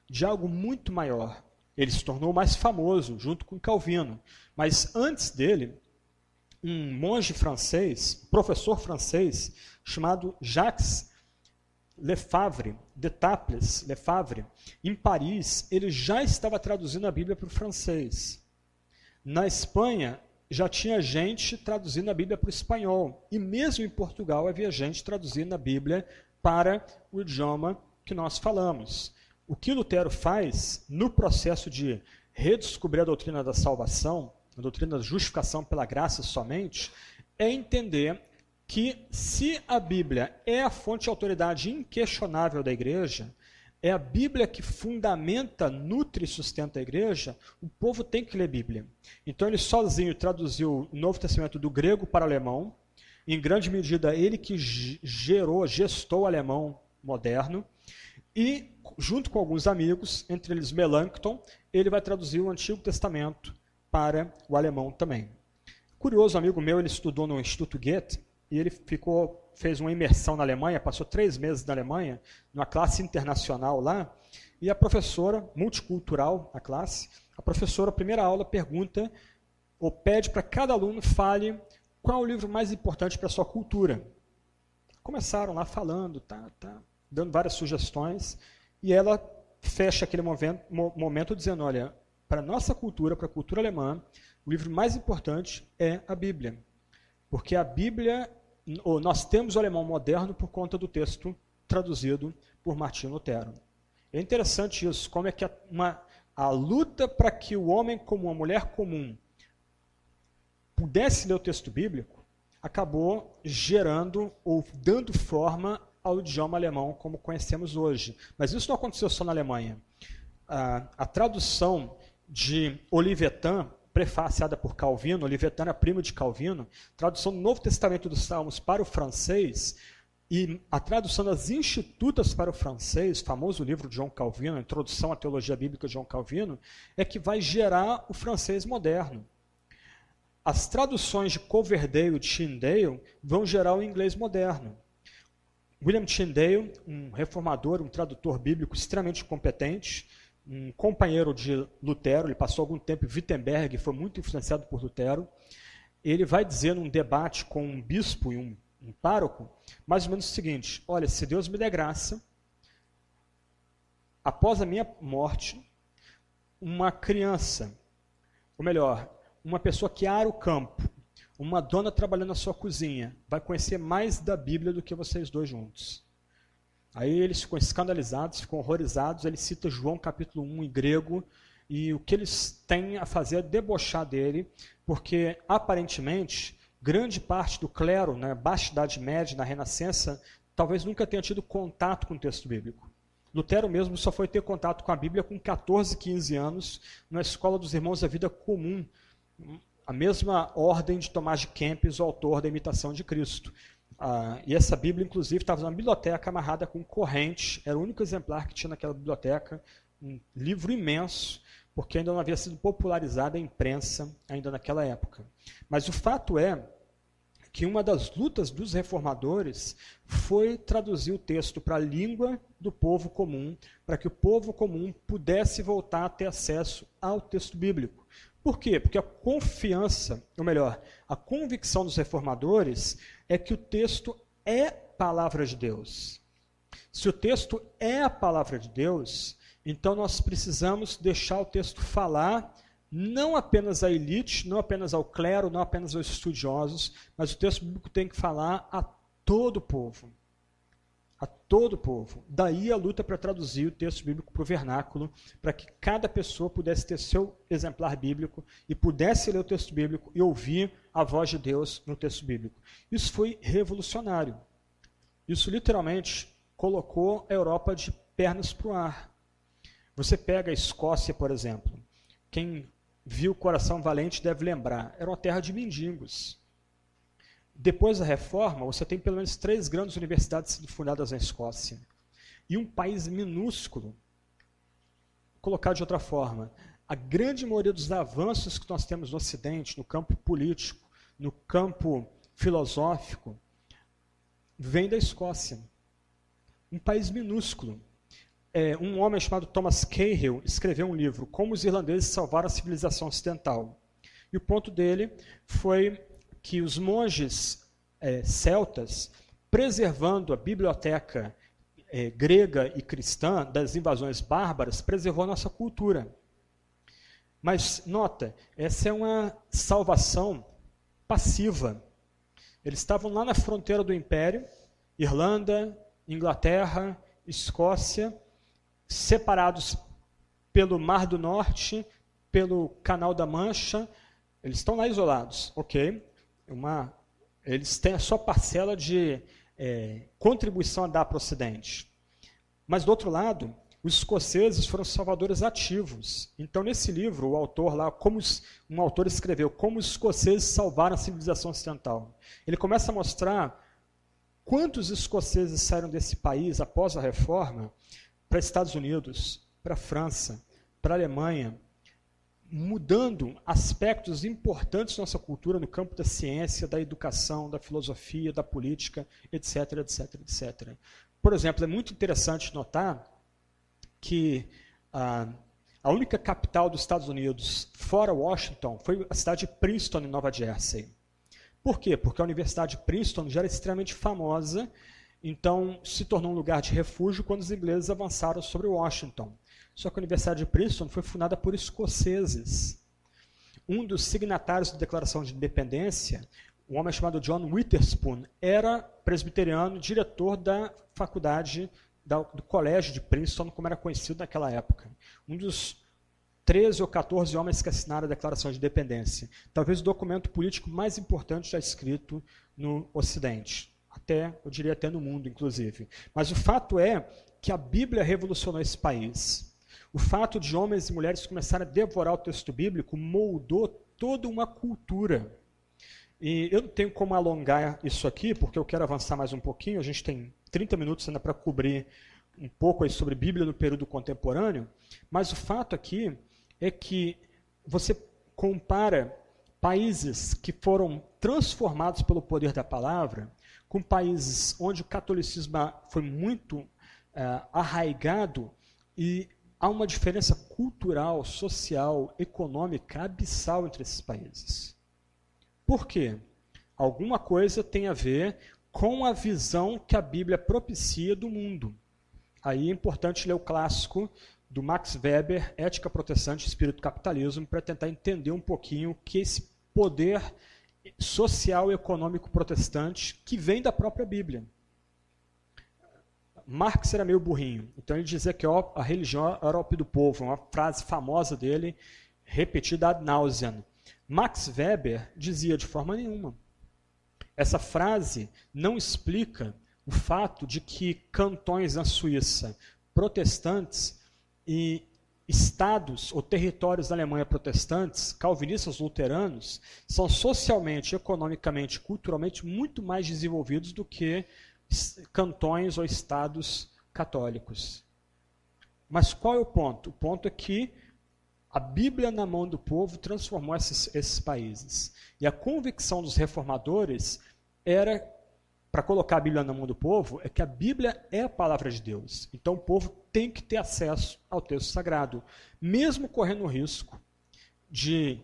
de algo muito maior. Ele se tornou mais famoso, junto com Calvino. Mas antes dele, um monge francês, professor francês, chamado Jacques Lefavre, de Taples, Lefavre, em Paris, ele já estava traduzindo a Bíblia para o francês. Na Espanha, já tinha gente traduzindo a Bíblia para o espanhol. E mesmo em Portugal, havia gente traduzindo a Bíblia para o idioma que nós falamos. O que Lutero faz no processo de redescobrir a doutrina da salvação, a doutrina da justificação pela graça somente, é entender que se a Bíblia é a fonte de autoridade inquestionável da igreja, é a Bíblia que fundamenta, nutre e sustenta a igreja, o povo tem que ler Bíblia. Então ele sozinho traduziu o Novo Testamento do grego para o alemão, em grande medida ele que gerou, gestou o alemão moderno, e junto com alguns amigos, entre eles Melanchthon, ele vai traduzir o Antigo Testamento para o alemão também. Curioso, amigo meu, ele estudou no Instituto Goethe, e ele ficou, fez uma imersão na Alemanha, passou três meses na Alemanha, numa classe internacional lá, e a professora, multicultural a classe, a professora, primeira aula, pergunta ou pede para cada aluno fale qual é o livro mais importante para a sua cultura. Começaram lá falando, tá, tá, dando várias sugestões, e ela fecha aquele momento, momento dizendo, olha, para a nossa cultura, para a cultura alemã, o livro mais importante é a Bíblia. Porque a Bíblia nós temos o alemão moderno por conta do texto traduzido por Martinho Lutero. É interessante isso, como é que a, uma, a luta para que o homem comum, a mulher comum, pudesse ler o texto bíblico, acabou gerando ou dando forma ao idioma alemão como conhecemos hoje. Mas isso não aconteceu só na Alemanha. A, a tradução de Olivetan prefaciada por Calvino, Olivetana, primo de Calvino, tradução do Novo Testamento dos Salmos para o francês, e a tradução das Institutas para o francês, famoso livro de João Calvino, Introdução à Teologia Bíblica de João Calvino, é que vai gerar o francês moderno. As traduções de Coverdale e Tyndale vão gerar o inglês moderno. William Tyndale, um reformador, um tradutor bíblico extremamente competente, um companheiro de Lutero, ele passou algum tempo em Wittenberg, foi muito influenciado por Lutero. Ele vai dizer num debate com um bispo e um, um pároco, mais ou menos o seguinte: Olha, se Deus me der graça, após a minha morte, uma criança, ou melhor, uma pessoa que ara o campo, uma dona trabalhando na sua cozinha, vai conhecer mais da Bíblia do que vocês dois juntos. Aí eles ficam escandalizados, ficam horrorizados. Ele cita João capítulo 1 em grego. E o que eles têm a fazer é debochar dele, porque aparentemente grande parte do clero, na né, Baixa Idade Média, na Renascença, talvez nunca tenha tido contato com o texto bíblico. Lutero mesmo só foi ter contato com a Bíblia com 14, 15 anos, na escola dos irmãos da vida comum, a mesma ordem de Tomás de Kempis, o autor da imitação de Cristo. Ah, e essa Bíblia, inclusive, estava na biblioteca amarrada com corrente, era o único exemplar que tinha naquela biblioteca, um livro imenso, porque ainda não havia sido popularizada a imprensa ainda naquela época. Mas o fato é que uma das lutas dos reformadores foi traduzir o texto para a língua do povo comum, para que o povo comum pudesse voltar a ter acesso ao texto bíblico. Por quê? Porque a confiança, ou melhor, a convicção dos reformadores é que o texto é palavra de Deus. Se o texto é a palavra de Deus, então nós precisamos deixar o texto falar não apenas à elite, não apenas ao clero, não apenas aos estudiosos, mas o texto bíblico tem que falar a todo o povo. Todo o povo. Daí a luta para traduzir o texto bíblico para o vernáculo, para que cada pessoa pudesse ter seu exemplar bíblico e pudesse ler o texto bíblico e ouvir a voz de Deus no texto bíblico. Isso foi revolucionário. Isso literalmente colocou a Europa de pernas para o ar. Você pega a Escócia, por exemplo. Quem viu o Coração Valente deve lembrar. Era uma terra de mendigos. Depois da reforma, você tem pelo menos três grandes universidades sendo fundadas na Escócia. E um país minúsculo. Colocar de outra forma, a grande maioria dos avanços que nós temos no Ocidente, no campo político, no campo filosófico, vem da Escócia. Um país minúsculo é, um homem chamado Thomas Cahill escreveu um livro, Como os Irlandeses Salvaram a Civilização Ocidental. E o ponto dele foi que os monges é, celtas, preservando a biblioteca é, grega e cristã das invasões bárbaras, preservou a nossa cultura. Mas, nota, essa é uma salvação passiva. Eles estavam lá na fronteira do Império, Irlanda, Inglaterra, Escócia, separados pelo Mar do Norte, pelo Canal da Mancha, eles estão lá isolados, ok? Uma, eles têm a sua parcela de é, contribuição a dar para o Ocidente. Mas, do outro lado, os escoceses foram salvadores ativos. Então, nesse livro, o autor lá, como um autor escreveu, como os escoceses salvaram a civilização ocidental. Ele começa a mostrar quantos escoceses saíram desse país após a reforma para Estados Unidos, para França, para Alemanha, mudando aspectos importantes da nossa cultura no campo da ciência, da educação, da filosofia, da política, etc, etc, etc. Por exemplo, é muito interessante notar que ah, a única capital dos Estados Unidos fora Washington foi a cidade de Princeton, em Nova Jersey. Por quê? Porque a Universidade de Princeton já era extremamente famosa então se tornou um lugar de refúgio quando os ingleses avançaram sobre Washington. Só que a Universidade de Princeton foi fundada por escoceses. Um dos signatários da Declaração de Independência, um homem chamado John Witherspoon, era presbiteriano, diretor da faculdade, do colégio de Princeton, como era conhecido naquela época. Um dos 13 ou 14 homens que assinaram a Declaração de Independência. Talvez o documento político mais importante já escrito no Ocidente até, eu diria até no mundo, inclusive. Mas o fato é que a Bíblia revolucionou esse país. O fato de homens e mulheres começarem a devorar o texto bíblico moldou toda uma cultura. E eu não tenho como alongar isso aqui, porque eu quero avançar mais um pouquinho. A gente tem 30 minutos ainda para cobrir um pouco aí sobre Bíblia no período contemporâneo. Mas o fato aqui é que você compara países que foram transformados pelo poder da palavra com países onde o catolicismo foi muito é, arraigado e há uma diferença cultural, social, econômica abissal entre esses países. Por quê? Alguma coisa tem a ver com a visão que a Bíblia propicia do mundo. Aí é importante ler o clássico do Max Weber, Ética Protestante e Espírito Capitalismo, para tentar entender um pouquinho que esse poder social e econômico protestante que vem da própria Bíblia. Marx era meio burrinho, então ele dizia que a religião era o do povo, uma frase famosa dele, repetida ad nauseam. Max Weber dizia de forma nenhuma. Essa frase não explica o fato de que cantões na Suíça protestantes e estados ou territórios da Alemanha protestantes, calvinistas luteranos, são socialmente, economicamente, culturalmente muito mais desenvolvidos do que cantões ou estados católicos. Mas qual é o ponto? O ponto é que a Bíblia na mão do povo transformou esses, esses países. E a convicção dos reformadores era para colocar a Bíblia na mão do povo é que a Bíblia é a palavra de Deus. Então o povo tem que ter acesso ao texto sagrado, mesmo correndo o risco de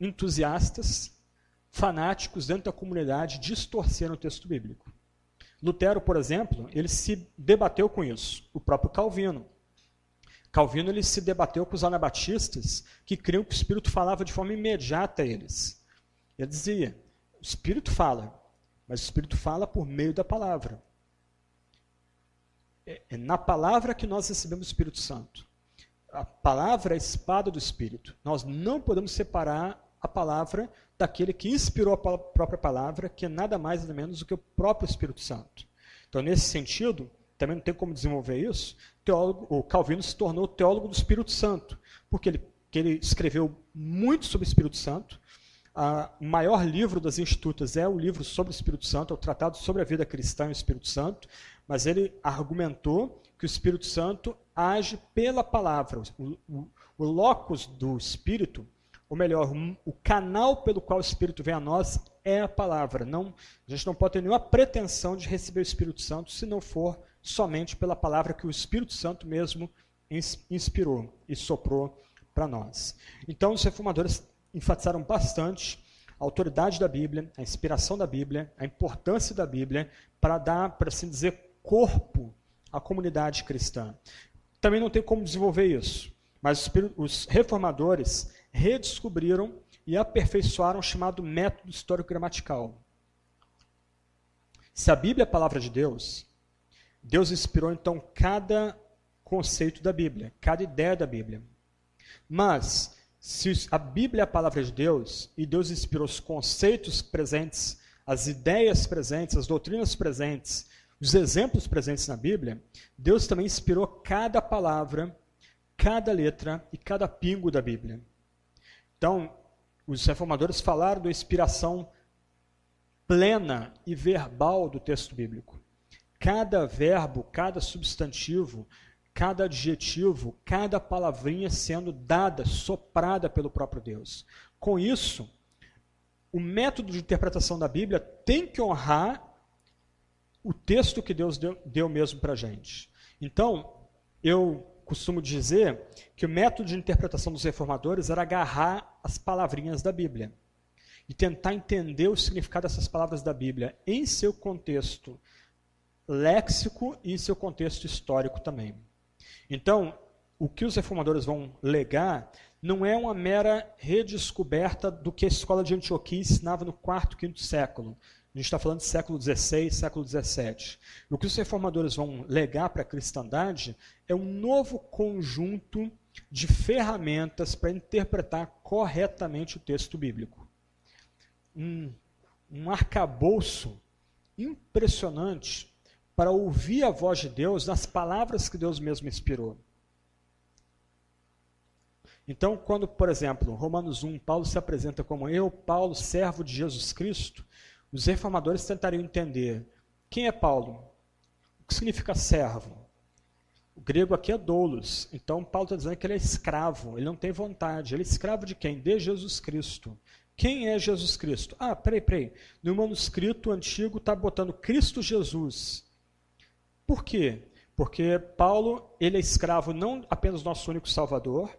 entusiastas, fanáticos dentro da comunidade distorcerem o texto bíblico. Lutero, por exemplo, ele se debateu com isso, o próprio Calvino. Calvino ele se debateu com os anabatistas que criam que o Espírito falava de forma imediata a eles. Ele dizia: o Espírito fala, mas o Espírito fala por meio da palavra. É, é na palavra que nós recebemos o Espírito Santo. A palavra é a espada do Espírito. Nós não podemos separar a palavra daquele que inspirou a própria palavra, que é nada mais nada menos do que o próprio Espírito Santo. Então, nesse sentido, também não tem como desenvolver isso, teólogo, o Calvino se tornou teólogo do Espírito Santo, porque ele, ele escreveu muito sobre o Espírito Santo, o maior livro das Institutas é o livro sobre o Espírito Santo, é o Tratado sobre a Vida Cristã e o Espírito Santo, mas ele argumentou que o Espírito Santo age pela palavra. O, o, o locus do Espírito, ou melhor, o canal pelo qual o Espírito vem a nós é a palavra. Não, a gente não pode ter nenhuma pretensão de receber o Espírito Santo se não for somente pela palavra que o Espírito Santo mesmo inspirou e soprou para nós. Então, os reformadores enfatizaram bastante a autoridade da Bíblia, a inspiração da Bíblia, a importância da Bíblia para dar, para assim dizer, corpo à comunidade cristã. Também não tem como desenvolver isso, mas os reformadores redescobriram e aperfeiçoaram o chamado método histórico-gramatical. Se a Bíblia é a palavra de Deus, Deus inspirou então cada conceito da Bíblia, cada ideia da Bíblia. Mas se a Bíblia é a palavra de Deus e Deus inspirou os conceitos presentes, as ideias presentes, as doutrinas presentes, os exemplos presentes na Bíblia, Deus também inspirou cada palavra, cada letra e cada pingo da Bíblia. Então, os reformadores falaram da inspiração plena e verbal do texto bíblico. Cada verbo, cada substantivo, cada adjetivo, cada palavrinha sendo dada, soprada pelo próprio Deus. Com isso, o método de interpretação da Bíblia tem que honrar o texto que Deus deu, deu mesmo para a gente. Então, eu costumo dizer que o método de interpretação dos reformadores era agarrar as palavrinhas da Bíblia e tentar entender o significado dessas palavras da Bíblia em seu contexto léxico e em seu contexto histórico também. Então, o que os reformadores vão legar não é uma mera redescoberta do que a escola de Antioquia ensinava no quarto, quinto século. A gente está falando de século XVI, século XVII. O que os reformadores vão legar para a cristandade é um novo conjunto de ferramentas para interpretar corretamente o texto bíblico. Um, um arcabouço impressionante para ouvir a voz de Deus nas palavras que Deus mesmo inspirou. Então, quando, por exemplo, Romanos 1, Paulo se apresenta como eu, Paulo, servo de Jesus Cristo, os reformadores tentariam entender quem é Paulo, o que significa servo. O grego aqui é doulos, então Paulo está dizendo que ele é escravo, ele não tem vontade. Ele é escravo de quem? De Jesus Cristo. Quem é Jesus Cristo? Ah, peraí, peraí. No manuscrito antigo está botando Cristo Jesus. Por quê? Porque Paulo, ele é escravo não apenas do nosso único Salvador,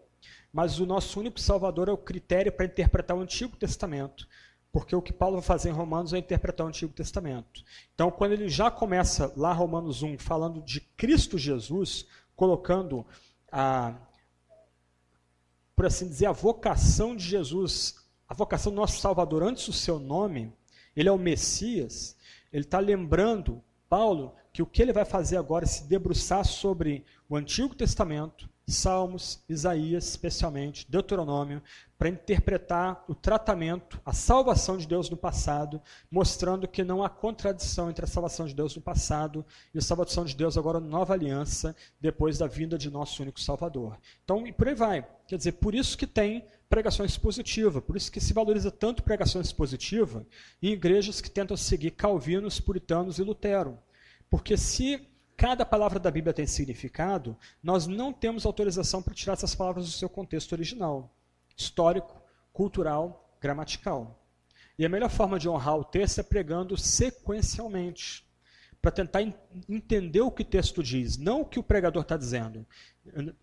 mas o nosso único Salvador é o critério para interpretar o Antigo Testamento. Porque o que Paulo vai fazer em Romanos é interpretar o Antigo Testamento. Então, quando ele já começa lá, Romanos 1, falando de Cristo Jesus, colocando a, por assim dizer, a vocação de Jesus, a vocação do nosso Salvador antes do seu nome, ele é o Messias, ele está lembrando Paulo que o que ele vai fazer agora é se debruçar sobre o Antigo Testamento, Salmos, Isaías, especialmente, Deuteronômio, para interpretar o tratamento, a salvação de Deus no passado, mostrando que não há contradição entre a salvação de Deus no passado e a salvação de Deus agora na nova aliança, depois da vinda de nosso único Salvador. Então, e por aí vai. Quer dizer, por isso que tem pregação expositiva, por isso que se valoriza tanto pregação expositiva em igrejas que tentam seguir calvinos, puritanos e Lutero. Porque se cada palavra da Bíblia tem significado, nós não temos autorização para tirar essas palavras do seu contexto original, histórico, cultural, gramatical. E a melhor forma de honrar o texto é pregando sequencialmente, para tentar entender o que o texto diz, não o que o pregador está dizendo.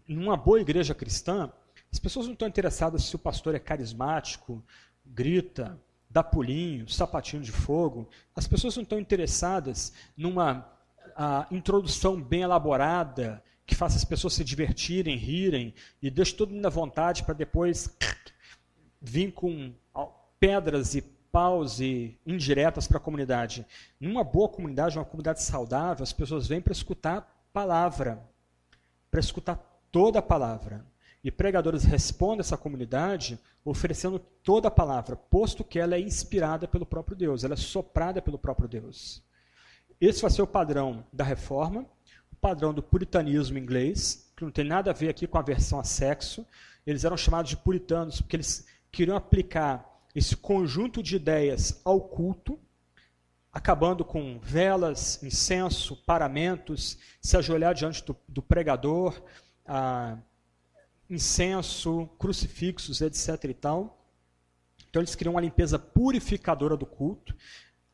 Numa boa igreja cristã, as pessoas não estão interessadas se o pastor é carismático, grita, dá pulinho, sapatinho de fogo. As pessoas não estão interessadas numa a introdução bem elaborada, que faça as pessoas se divertirem, rirem, e deixe todo mundo à vontade para depois vir com pedras e paus e indiretas para a comunidade. Numa boa comunidade, uma comunidade saudável, as pessoas vêm para escutar palavra, para escutar toda a palavra. E pregadores respondem essa comunidade oferecendo toda a palavra, posto que ela é inspirada pelo próprio Deus, ela é soprada pelo próprio Deus. Esse vai ser o padrão da reforma, o padrão do puritanismo inglês, que não tem nada a ver aqui com a versão a sexo. Eles eram chamados de puritanos porque eles queriam aplicar esse conjunto de ideias ao culto, acabando com velas, incenso, paramentos, se ajoelhar diante do, do pregador, ah, incenso, crucifixos, etc. e tal. Então eles queriam uma limpeza purificadora do culto.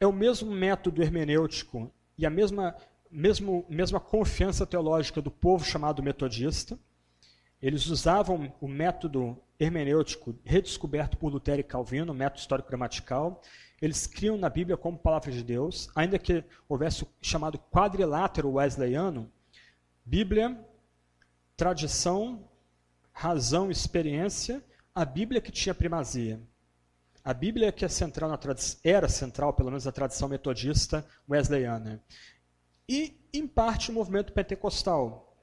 É o mesmo método hermenêutico e a mesma, mesmo, mesma confiança teológica do povo chamado metodista. Eles usavam o método hermenêutico redescoberto por Lutero e Calvino, o método histórico-gramatical. Eles criam na Bíblia como palavra de Deus, ainda que houvesse o chamado quadrilátero wesleyano, Bíblia, tradição, razão, experiência, a Bíblia que tinha primazia. A Bíblia que é central na era central, pelo menos na tradição metodista wesleyana. E, em parte, o movimento pentecostal.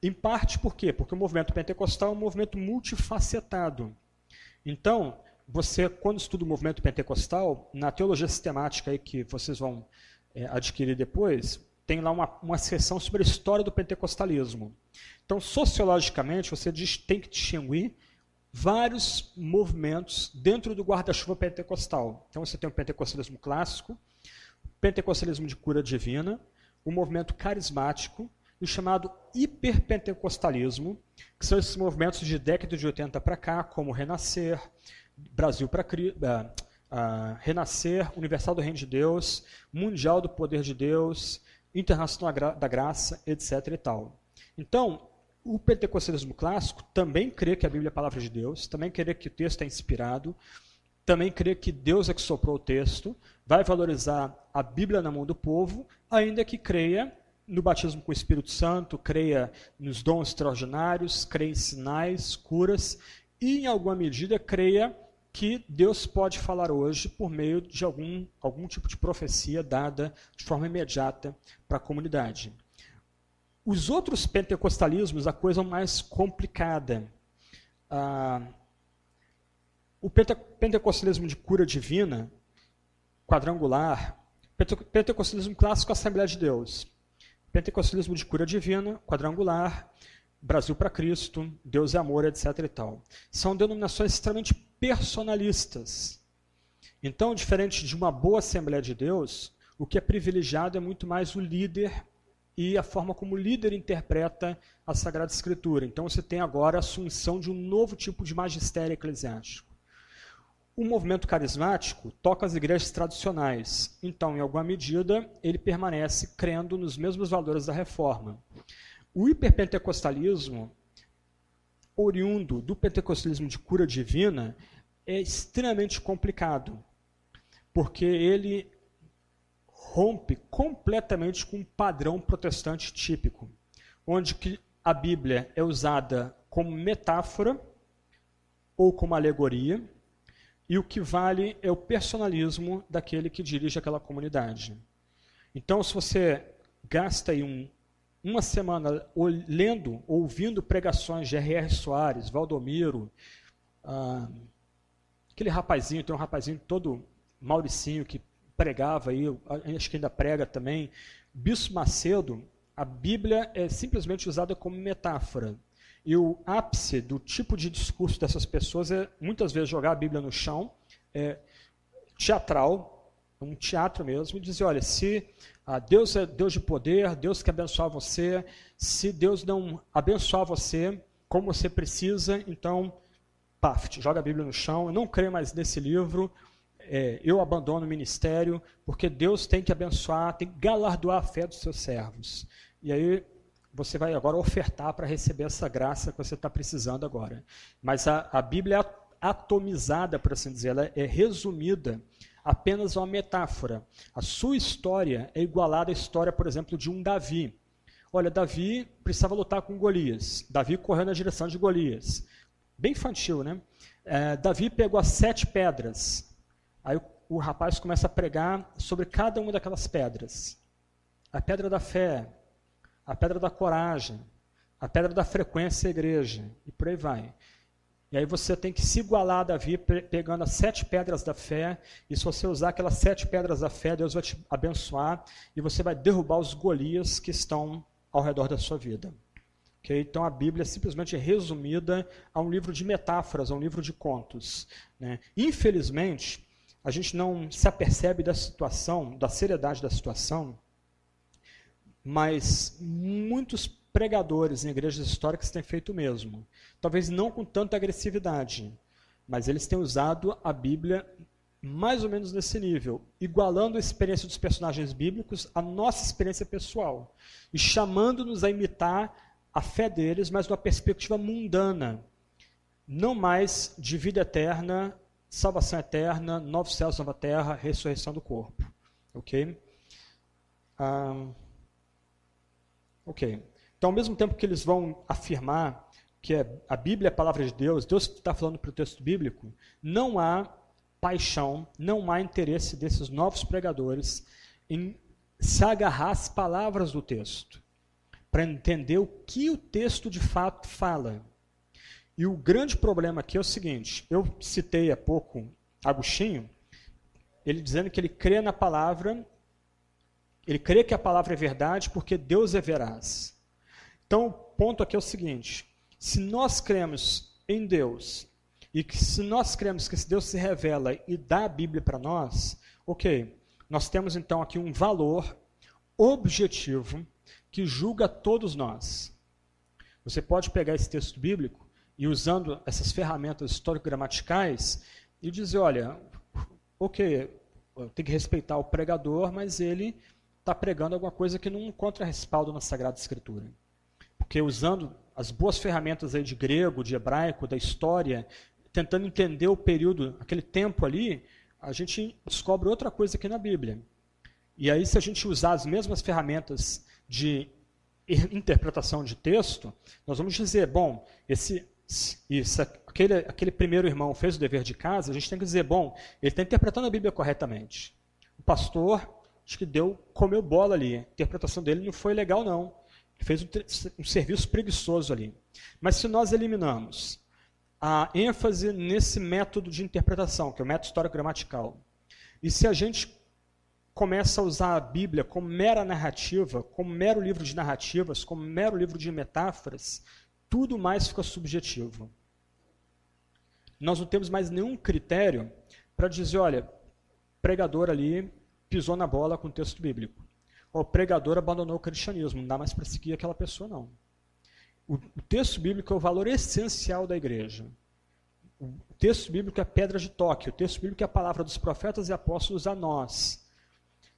Em parte, por quê? Porque o movimento pentecostal é um movimento multifacetado. Então, você, quando estuda o movimento pentecostal, na teologia sistemática aí que vocês vão é, adquirir depois, tem lá uma, uma seção sobre a história do pentecostalismo. Então, sociologicamente, você diz, tem que distinguir vários movimentos dentro do guarda-chuva pentecostal. Então você tem o pentecostalismo clássico, o pentecostalismo de cura divina, o movimento carismático e o chamado hiperpentecostalismo, que são esses movimentos de década de 80 para cá, como Renascer, Brasil para uh, uh, Renascer, Universal do Reino de Deus, Mundial do Poder de Deus, Internacional da Graça, etc. e tal. Então, o pentecostalismo clássico também crê que a Bíblia é a palavra de Deus, também crê que o texto é inspirado, também crê que Deus é que soprou o texto, vai valorizar a Bíblia na mão do povo, ainda que creia no batismo com o Espírito Santo, creia nos dons extraordinários, creia em sinais, curas, e em alguma medida creia que Deus pode falar hoje por meio de algum, algum tipo de profecia dada de forma imediata para a comunidade. Os outros pentecostalismos, a coisa mais complicada. Ah, o pentecostalismo de cura divina, quadrangular, pentecostalismo clássico, Assembleia de Deus. Pentecostalismo de cura divina, quadrangular, Brasil para Cristo, Deus é amor, etc. E tal. São denominações extremamente personalistas. Então, diferente de uma boa Assembleia de Deus, o que é privilegiado é muito mais o líder e a forma como o líder interpreta a Sagrada Escritura. Então você tem agora a assunção de um novo tipo de magistério eclesiástico. O movimento carismático toca as igrejas tradicionais, então, em alguma medida, ele permanece crendo nos mesmos valores da reforma. O hiperpentecostalismo, oriundo do pentecostalismo de cura divina, é extremamente complicado, porque ele rompe completamente com um padrão protestante típico, onde que a Bíblia é usada como metáfora ou como alegoria, e o que vale é o personalismo daquele que dirige aquela comunidade. Então, se você gasta aí um, uma semana lendo, ouvindo pregações de R.R. Soares, Valdomiro, ah, aquele rapazinho, tem um rapazinho todo Mauricinho que pregava aí, acho que ainda prega também, Bispo Macedo, a Bíblia é simplesmente usada como metáfora. E o ápice do tipo de discurso dessas pessoas é muitas vezes jogar a Bíblia no chão, é, teatral, um teatro mesmo, e dizer, olha, se ah, Deus é Deus de poder, Deus quer abençoar você, se Deus não abençoar você como você precisa, então, paf, joga a Bíblia no chão, eu não creio mais nesse livro, é, eu abandono o ministério, porque Deus tem que abençoar, tem que galardoar a fé dos seus servos. E aí você vai agora ofertar para receber essa graça que você está precisando agora. Mas a, a Bíblia é atomizada, por assim dizer, ela é resumida apenas uma metáfora. A sua história é igualada à história, por exemplo, de um Davi. Olha, Davi precisava lutar com Golias. Davi correu na direção de Golias. Bem infantil, né? É, Davi pegou as sete pedras Aí o, o rapaz começa a pregar sobre cada uma daquelas pedras. A pedra da fé, a pedra da coragem, a pedra da frequência à igreja, e por aí vai. E aí você tem que se igualar a Davi pegando as sete pedras da fé, e se você usar aquelas sete pedras da fé, Deus vai te abençoar, e você vai derrubar os Golias que estão ao redor da sua vida. Okay? Então a Bíblia é simplesmente resumida a um livro de metáforas, a um livro de contos. Né? Infelizmente, a gente não se apercebe da situação, da seriedade da situação, mas muitos pregadores em igrejas históricas têm feito o mesmo. Talvez não com tanta agressividade, mas eles têm usado a Bíblia mais ou menos nesse nível, igualando a experiência dos personagens bíblicos à nossa experiência pessoal e chamando-nos a imitar a fé deles, mas numa perspectiva mundana, não mais de vida eterna salvação eterna, novos céus, nova terra, ressurreição do corpo. Ok? Ah, ok. Então, ao mesmo tempo que eles vão afirmar que é, a Bíblia é a palavra de Deus, Deus está falando para o texto bíblico, não há paixão, não há interesse desses novos pregadores em se agarrar às palavras do texto, para entender o que o texto de fato fala. E o grande problema aqui é o seguinte: eu citei há pouco Agostinho, ele dizendo que ele crê na palavra, ele crê que a palavra é verdade porque Deus é veraz. Então, o ponto aqui é o seguinte: se nós cremos em Deus, e que se nós cremos que Deus se revela e dá a Bíblia para nós, ok, nós temos então aqui um valor objetivo que julga todos nós. Você pode pegar esse texto bíblico e usando essas ferramentas histórico-gramaticais e dizer, olha, ok, tem que respeitar o pregador, mas ele está pregando alguma coisa que não encontra respaldo na Sagrada Escritura. Porque usando as boas ferramentas aí de grego, de hebraico, da história, tentando entender o período, aquele tempo ali, a gente descobre outra coisa aqui na Bíblia. E aí, se a gente usar as mesmas ferramentas de interpretação de texto, nós vamos dizer, bom, esse se aquele, aquele primeiro irmão fez o dever de casa, a gente tem que dizer, bom, ele está interpretando a Bíblia corretamente. O pastor, acho que deu, comeu bola ali. A interpretação dele não foi legal, não. Ele fez um, um serviço preguiçoso ali. Mas se nós eliminamos a ênfase nesse método de interpretação, que é o método histórico-gramatical, e se a gente começa a usar a Bíblia como mera narrativa, como mero livro de narrativas, como mero livro de metáforas, tudo mais fica subjetivo. Nós não temos mais nenhum critério para dizer, olha, pregador ali pisou na bola com o texto bíblico. O pregador abandonou o cristianismo, não dá mais para seguir aquela pessoa, não. O texto bíblico é o valor essencial da igreja. O texto bíblico é a pedra de toque, o texto bíblico é a palavra dos profetas e apóstolos a nós.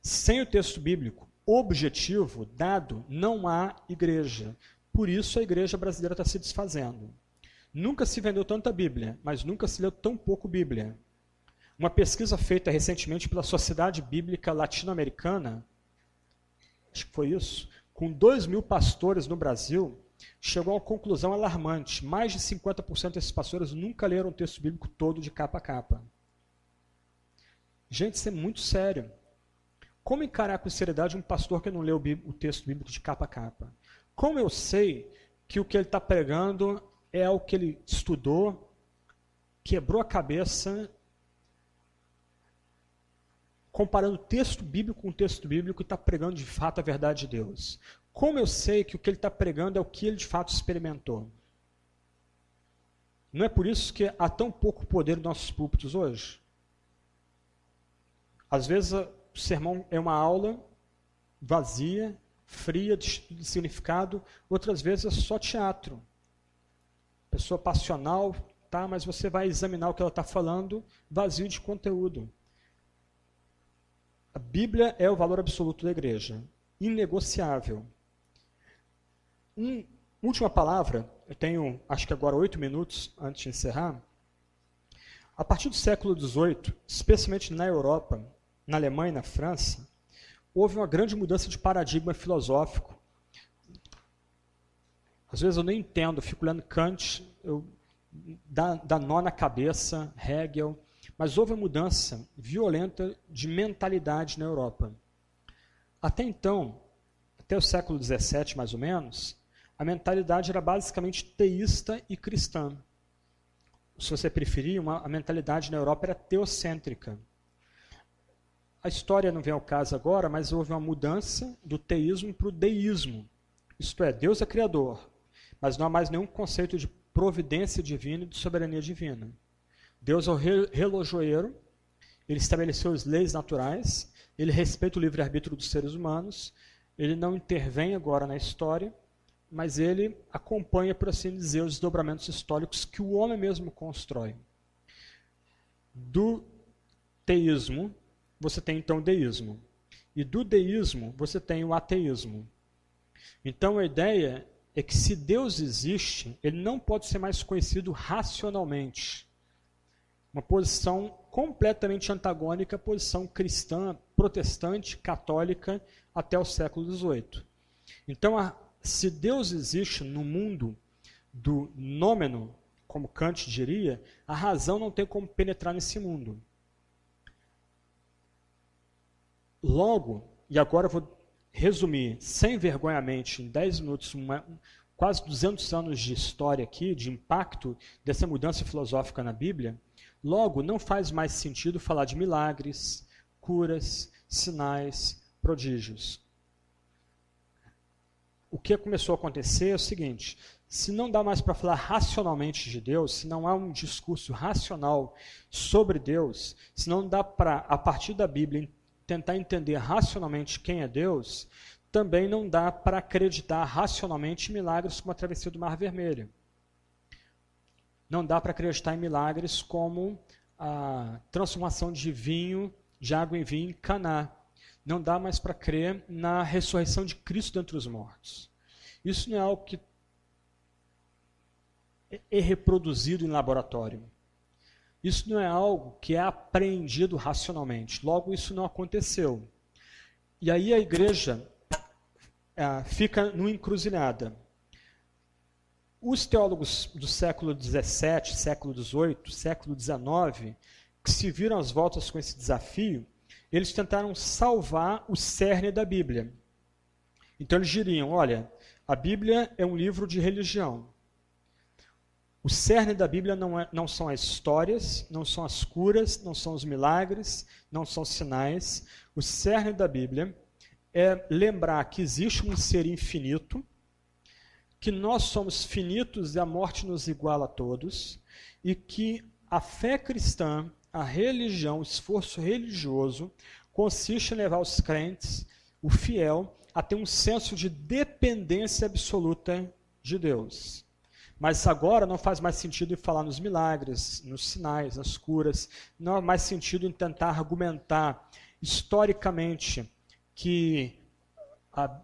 Sem o texto bíblico objetivo dado, não há igreja. Por isso a igreja brasileira está se desfazendo. Nunca se vendeu tanta Bíblia, mas nunca se leu tão pouco Bíblia. Uma pesquisa feita recentemente pela Sociedade Bíblica Latino-Americana, acho que foi isso, com 2 mil pastores no Brasil, chegou a uma conclusão alarmante. Mais de 50% desses pastores nunca leram o texto bíblico todo de capa a capa. Gente, isso é muito sério. Como encarar com seriedade um pastor que não leu o texto bíblico de capa a capa? Como eu sei que o que ele está pregando é o que ele estudou, quebrou a cabeça, comparando texto bíblico com texto bíblico e está pregando de fato a verdade de Deus? Como eu sei que o que ele está pregando é o que ele de fato experimentou? Não é por isso que há tão pouco poder nos nossos púlpitos hoje? Às vezes o sermão é uma aula vazia, fria de significado, outras vezes é só teatro. Pessoa passional, tá, mas você vai examinar o que ela está falando, vazio de conteúdo. A Bíblia é o valor absoluto da igreja, inegociável. Um, última palavra, eu tenho acho que agora oito minutos antes de encerrar. A partir do século XVIII, especialmente na Europa, na Alemanha e na França, houve uma grande mudança de paradigma filosófico. Às vezes eu nem entendo, fico lendo Kant, eu, dá, dá nó na cabeça, Hegel, mas houve uma mudança violenta de mentalidade na Europa. Até então, até o século XVII mais ou menos, a mentalidade era basicamente teísta e cristã. Se você preferir, uma, a mentalidade na Europa era teocêntrica. A história não vem ao caso agora, mas houve uma mudança do teísmo para o deísmo. Isto é, Deus é criador, mas não há mais nenhum conceito de providência divina e de soberania divina. Deus é o relojoeiro, ele estabeleceu as leis naturais, ele respeita o livre-arbítrio dos seres humanos, ele não intervém agora na história, mas ele acompanha, por assim dizer, os desdobramentos históricos que o homem mesmo constrói. Do teísmo, você tem então o deísmo. E do deísmo, você tem o ateísmo. Então a ideia é que se Deus existe, ele não pode ser mais conhecido racionalmente. Uma posição completamente antagônica à posição cristã, protestante, católica até o século XVIII. Então, a, se Deus existe no mundo do nômeno, como Kant diria, a razão não tem como penetrar nesse mundo. Logo, e agora eu vou resumir sem vergonhamente em 10 minutos uma, quase 200 anos de história aqui, de impacto dessa mudança filosófica na Bíblia, logo não faz mais sentido falar de milagres, curas, sinais, prodígios. O que começou a acontecer é o seguinte: se não dá mais para falar racionalmente de Deus, se não há um discurso racional sobre Deus, se não dá para, a partir da Bíblia, tentar entender racionalmente quem é Deus, também não dá para acreditar racionalmente em milagres como a travessia do Mar Vermelho. Não dá para acreditar em milagres como a transformação de vinho, de água em vinho em Caná não dá mais para crer na ressurreição de Cristo dentre os mortos. Isso não é algo que é reproduzido em laboratório. Isso não é algo que é apreendido racionalmente. Logo, isso não aconteceu. E aí a igreja é, fica numa encruzilhada. Os teólogos do século XVII, século XVIII, século XIX, que se viram às voltas com esse desafio, eles tentaram salvar o cerne da Bíblia. Então eles diriam: olha, a Bíblia é um livro de religião. O cerne da Bíblia não, é, não são as histórias, não são as curas, não são os milagres, não são sinais. O cerne da Bíblia é lembrar que existe um ser infinito, que nós somos finitos e a morte nos iguala a todos, e que a fé cristã a religião, o esforço religioso, consiste em levar os crentes, o fiel, a ter um senso de dependência absoluta de Deus. Mas agora não faz mais sentido em falar nos milagres, nos sinais, nas curas, não há mais sentido em tentar argumentar historicamente que a,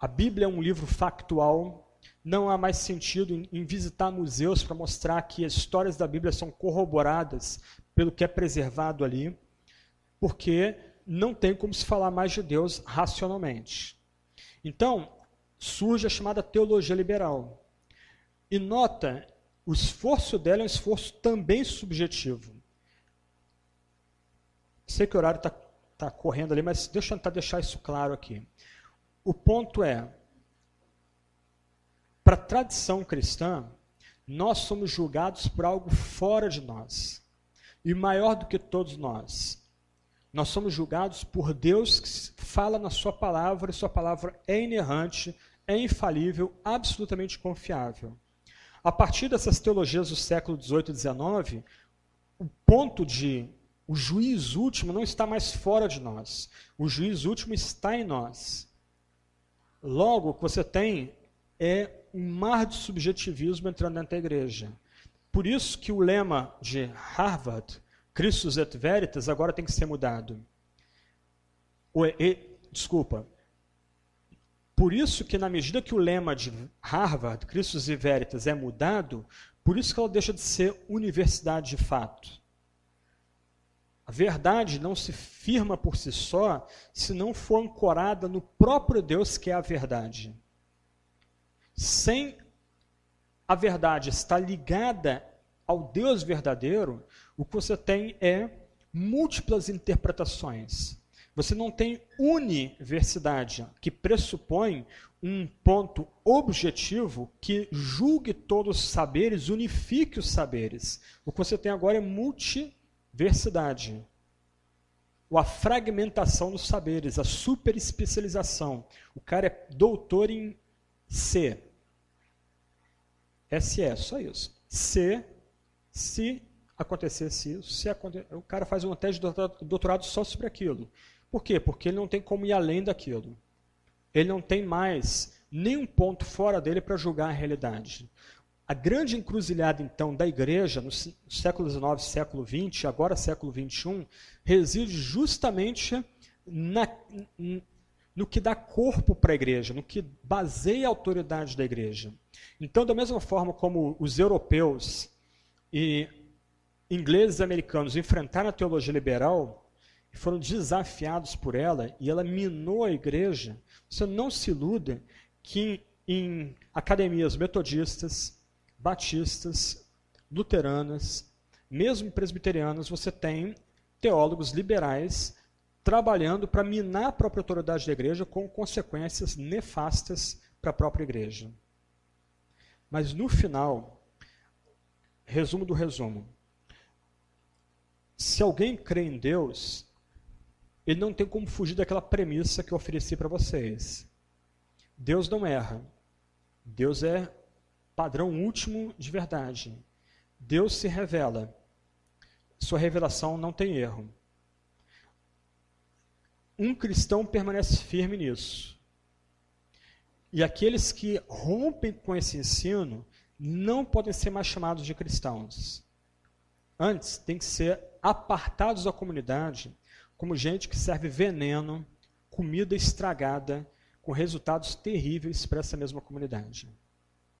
a Bíblia é um livro factual, não há mais sentido em, em visitar museus para mostrar que as histórias da Bíblia são corroboradas pelo que é preservado ali, porque não tem como se falar mais de Deus racionalmente. Então, surge a chamada teologia liberal. E nota, o esforço dela é um esforço também subjetivo. Sei que o horário está tá correndo ali, mas deixa eu tentar deixar isso claro aqui. O ponto é, para a tradição cristã, nós somos julgados por algo fora de nós. E maior do que todos nós. Nós somos julgados por Deus que fala na Sua palavra, e Sua palavra é inerrante, é infalível, absolutamente confiável. A partir dessas teologias do século XVIII e XIX, o ponto de o juiz último não está mais fora de nós. O juiz último está em nós. Logo, o que você tem é um mar de subjetivismo entrando dentro da igreja. Por isso que o lema de Harvard, Christus et Veritas, agora tem que ser mudado. O, e, desculpa. Por isso que na medida que o lema de Harvard, Christus et Veritas, é mudado, por isso que ela deixa de ser universidade de fato. A verdade não se firma por si só se não for ancorada no próprio Deus que é a verdade sem a verdade estar ligada ao Deus verdadeiro, o que você tem é múltiplas interpretações. Você não tem universidade, que pressupõe um ponto objetivo que julgue todos os saberes, unifique os saberes. O que você tem agora é multiversidade. Ou a fragmentação dos saberes, a superespecialização. O cara é doutor em C, SE, só isso. Se, se acontecesse isso, se aconte... o cara faz uma tese de doutorado só sobre aquilo. Por quê? Porque ele não tem como ir além daquilo. Ele não tem mais nenhum ponto fora dele para julgar a realidade. A grande encruzilhada, então, da igreja, no século XIX, século XX, agora século XXI, reside justamente na, no que dá corpo para a igreja, no que baseia a autoridade da igreja. Então, da mesma forma como os europeus e ingleses e americanos enfrentaram a teologia liberal e foram desafiados por ela, e ela minou a igreja, você não se iluda que em academias metodistas, batistas, luteranas, mesmo presbiterianas, você tem teólogos liberais trabalhando para minar a própria autoridade da igreja com consequências nefastas para a própria igreja. Mas no final, resumo do resumo. Se alguém crê em Deus, ele não tem como fugir daquela premissa que eu ofereci para vocês. Deus não erra. Deus é padrão último de verdade. Deus se revela. Sua revelação não tem erro. Um cristão permanece firme nisso. E aqueles que rompem com esse ensino não podem ser mais chamados de cristãos. Antes, tem que ser apartados da comunidade como gente que serve veneno, comida estragada, com resultados terríveis para essa mesma comunidade.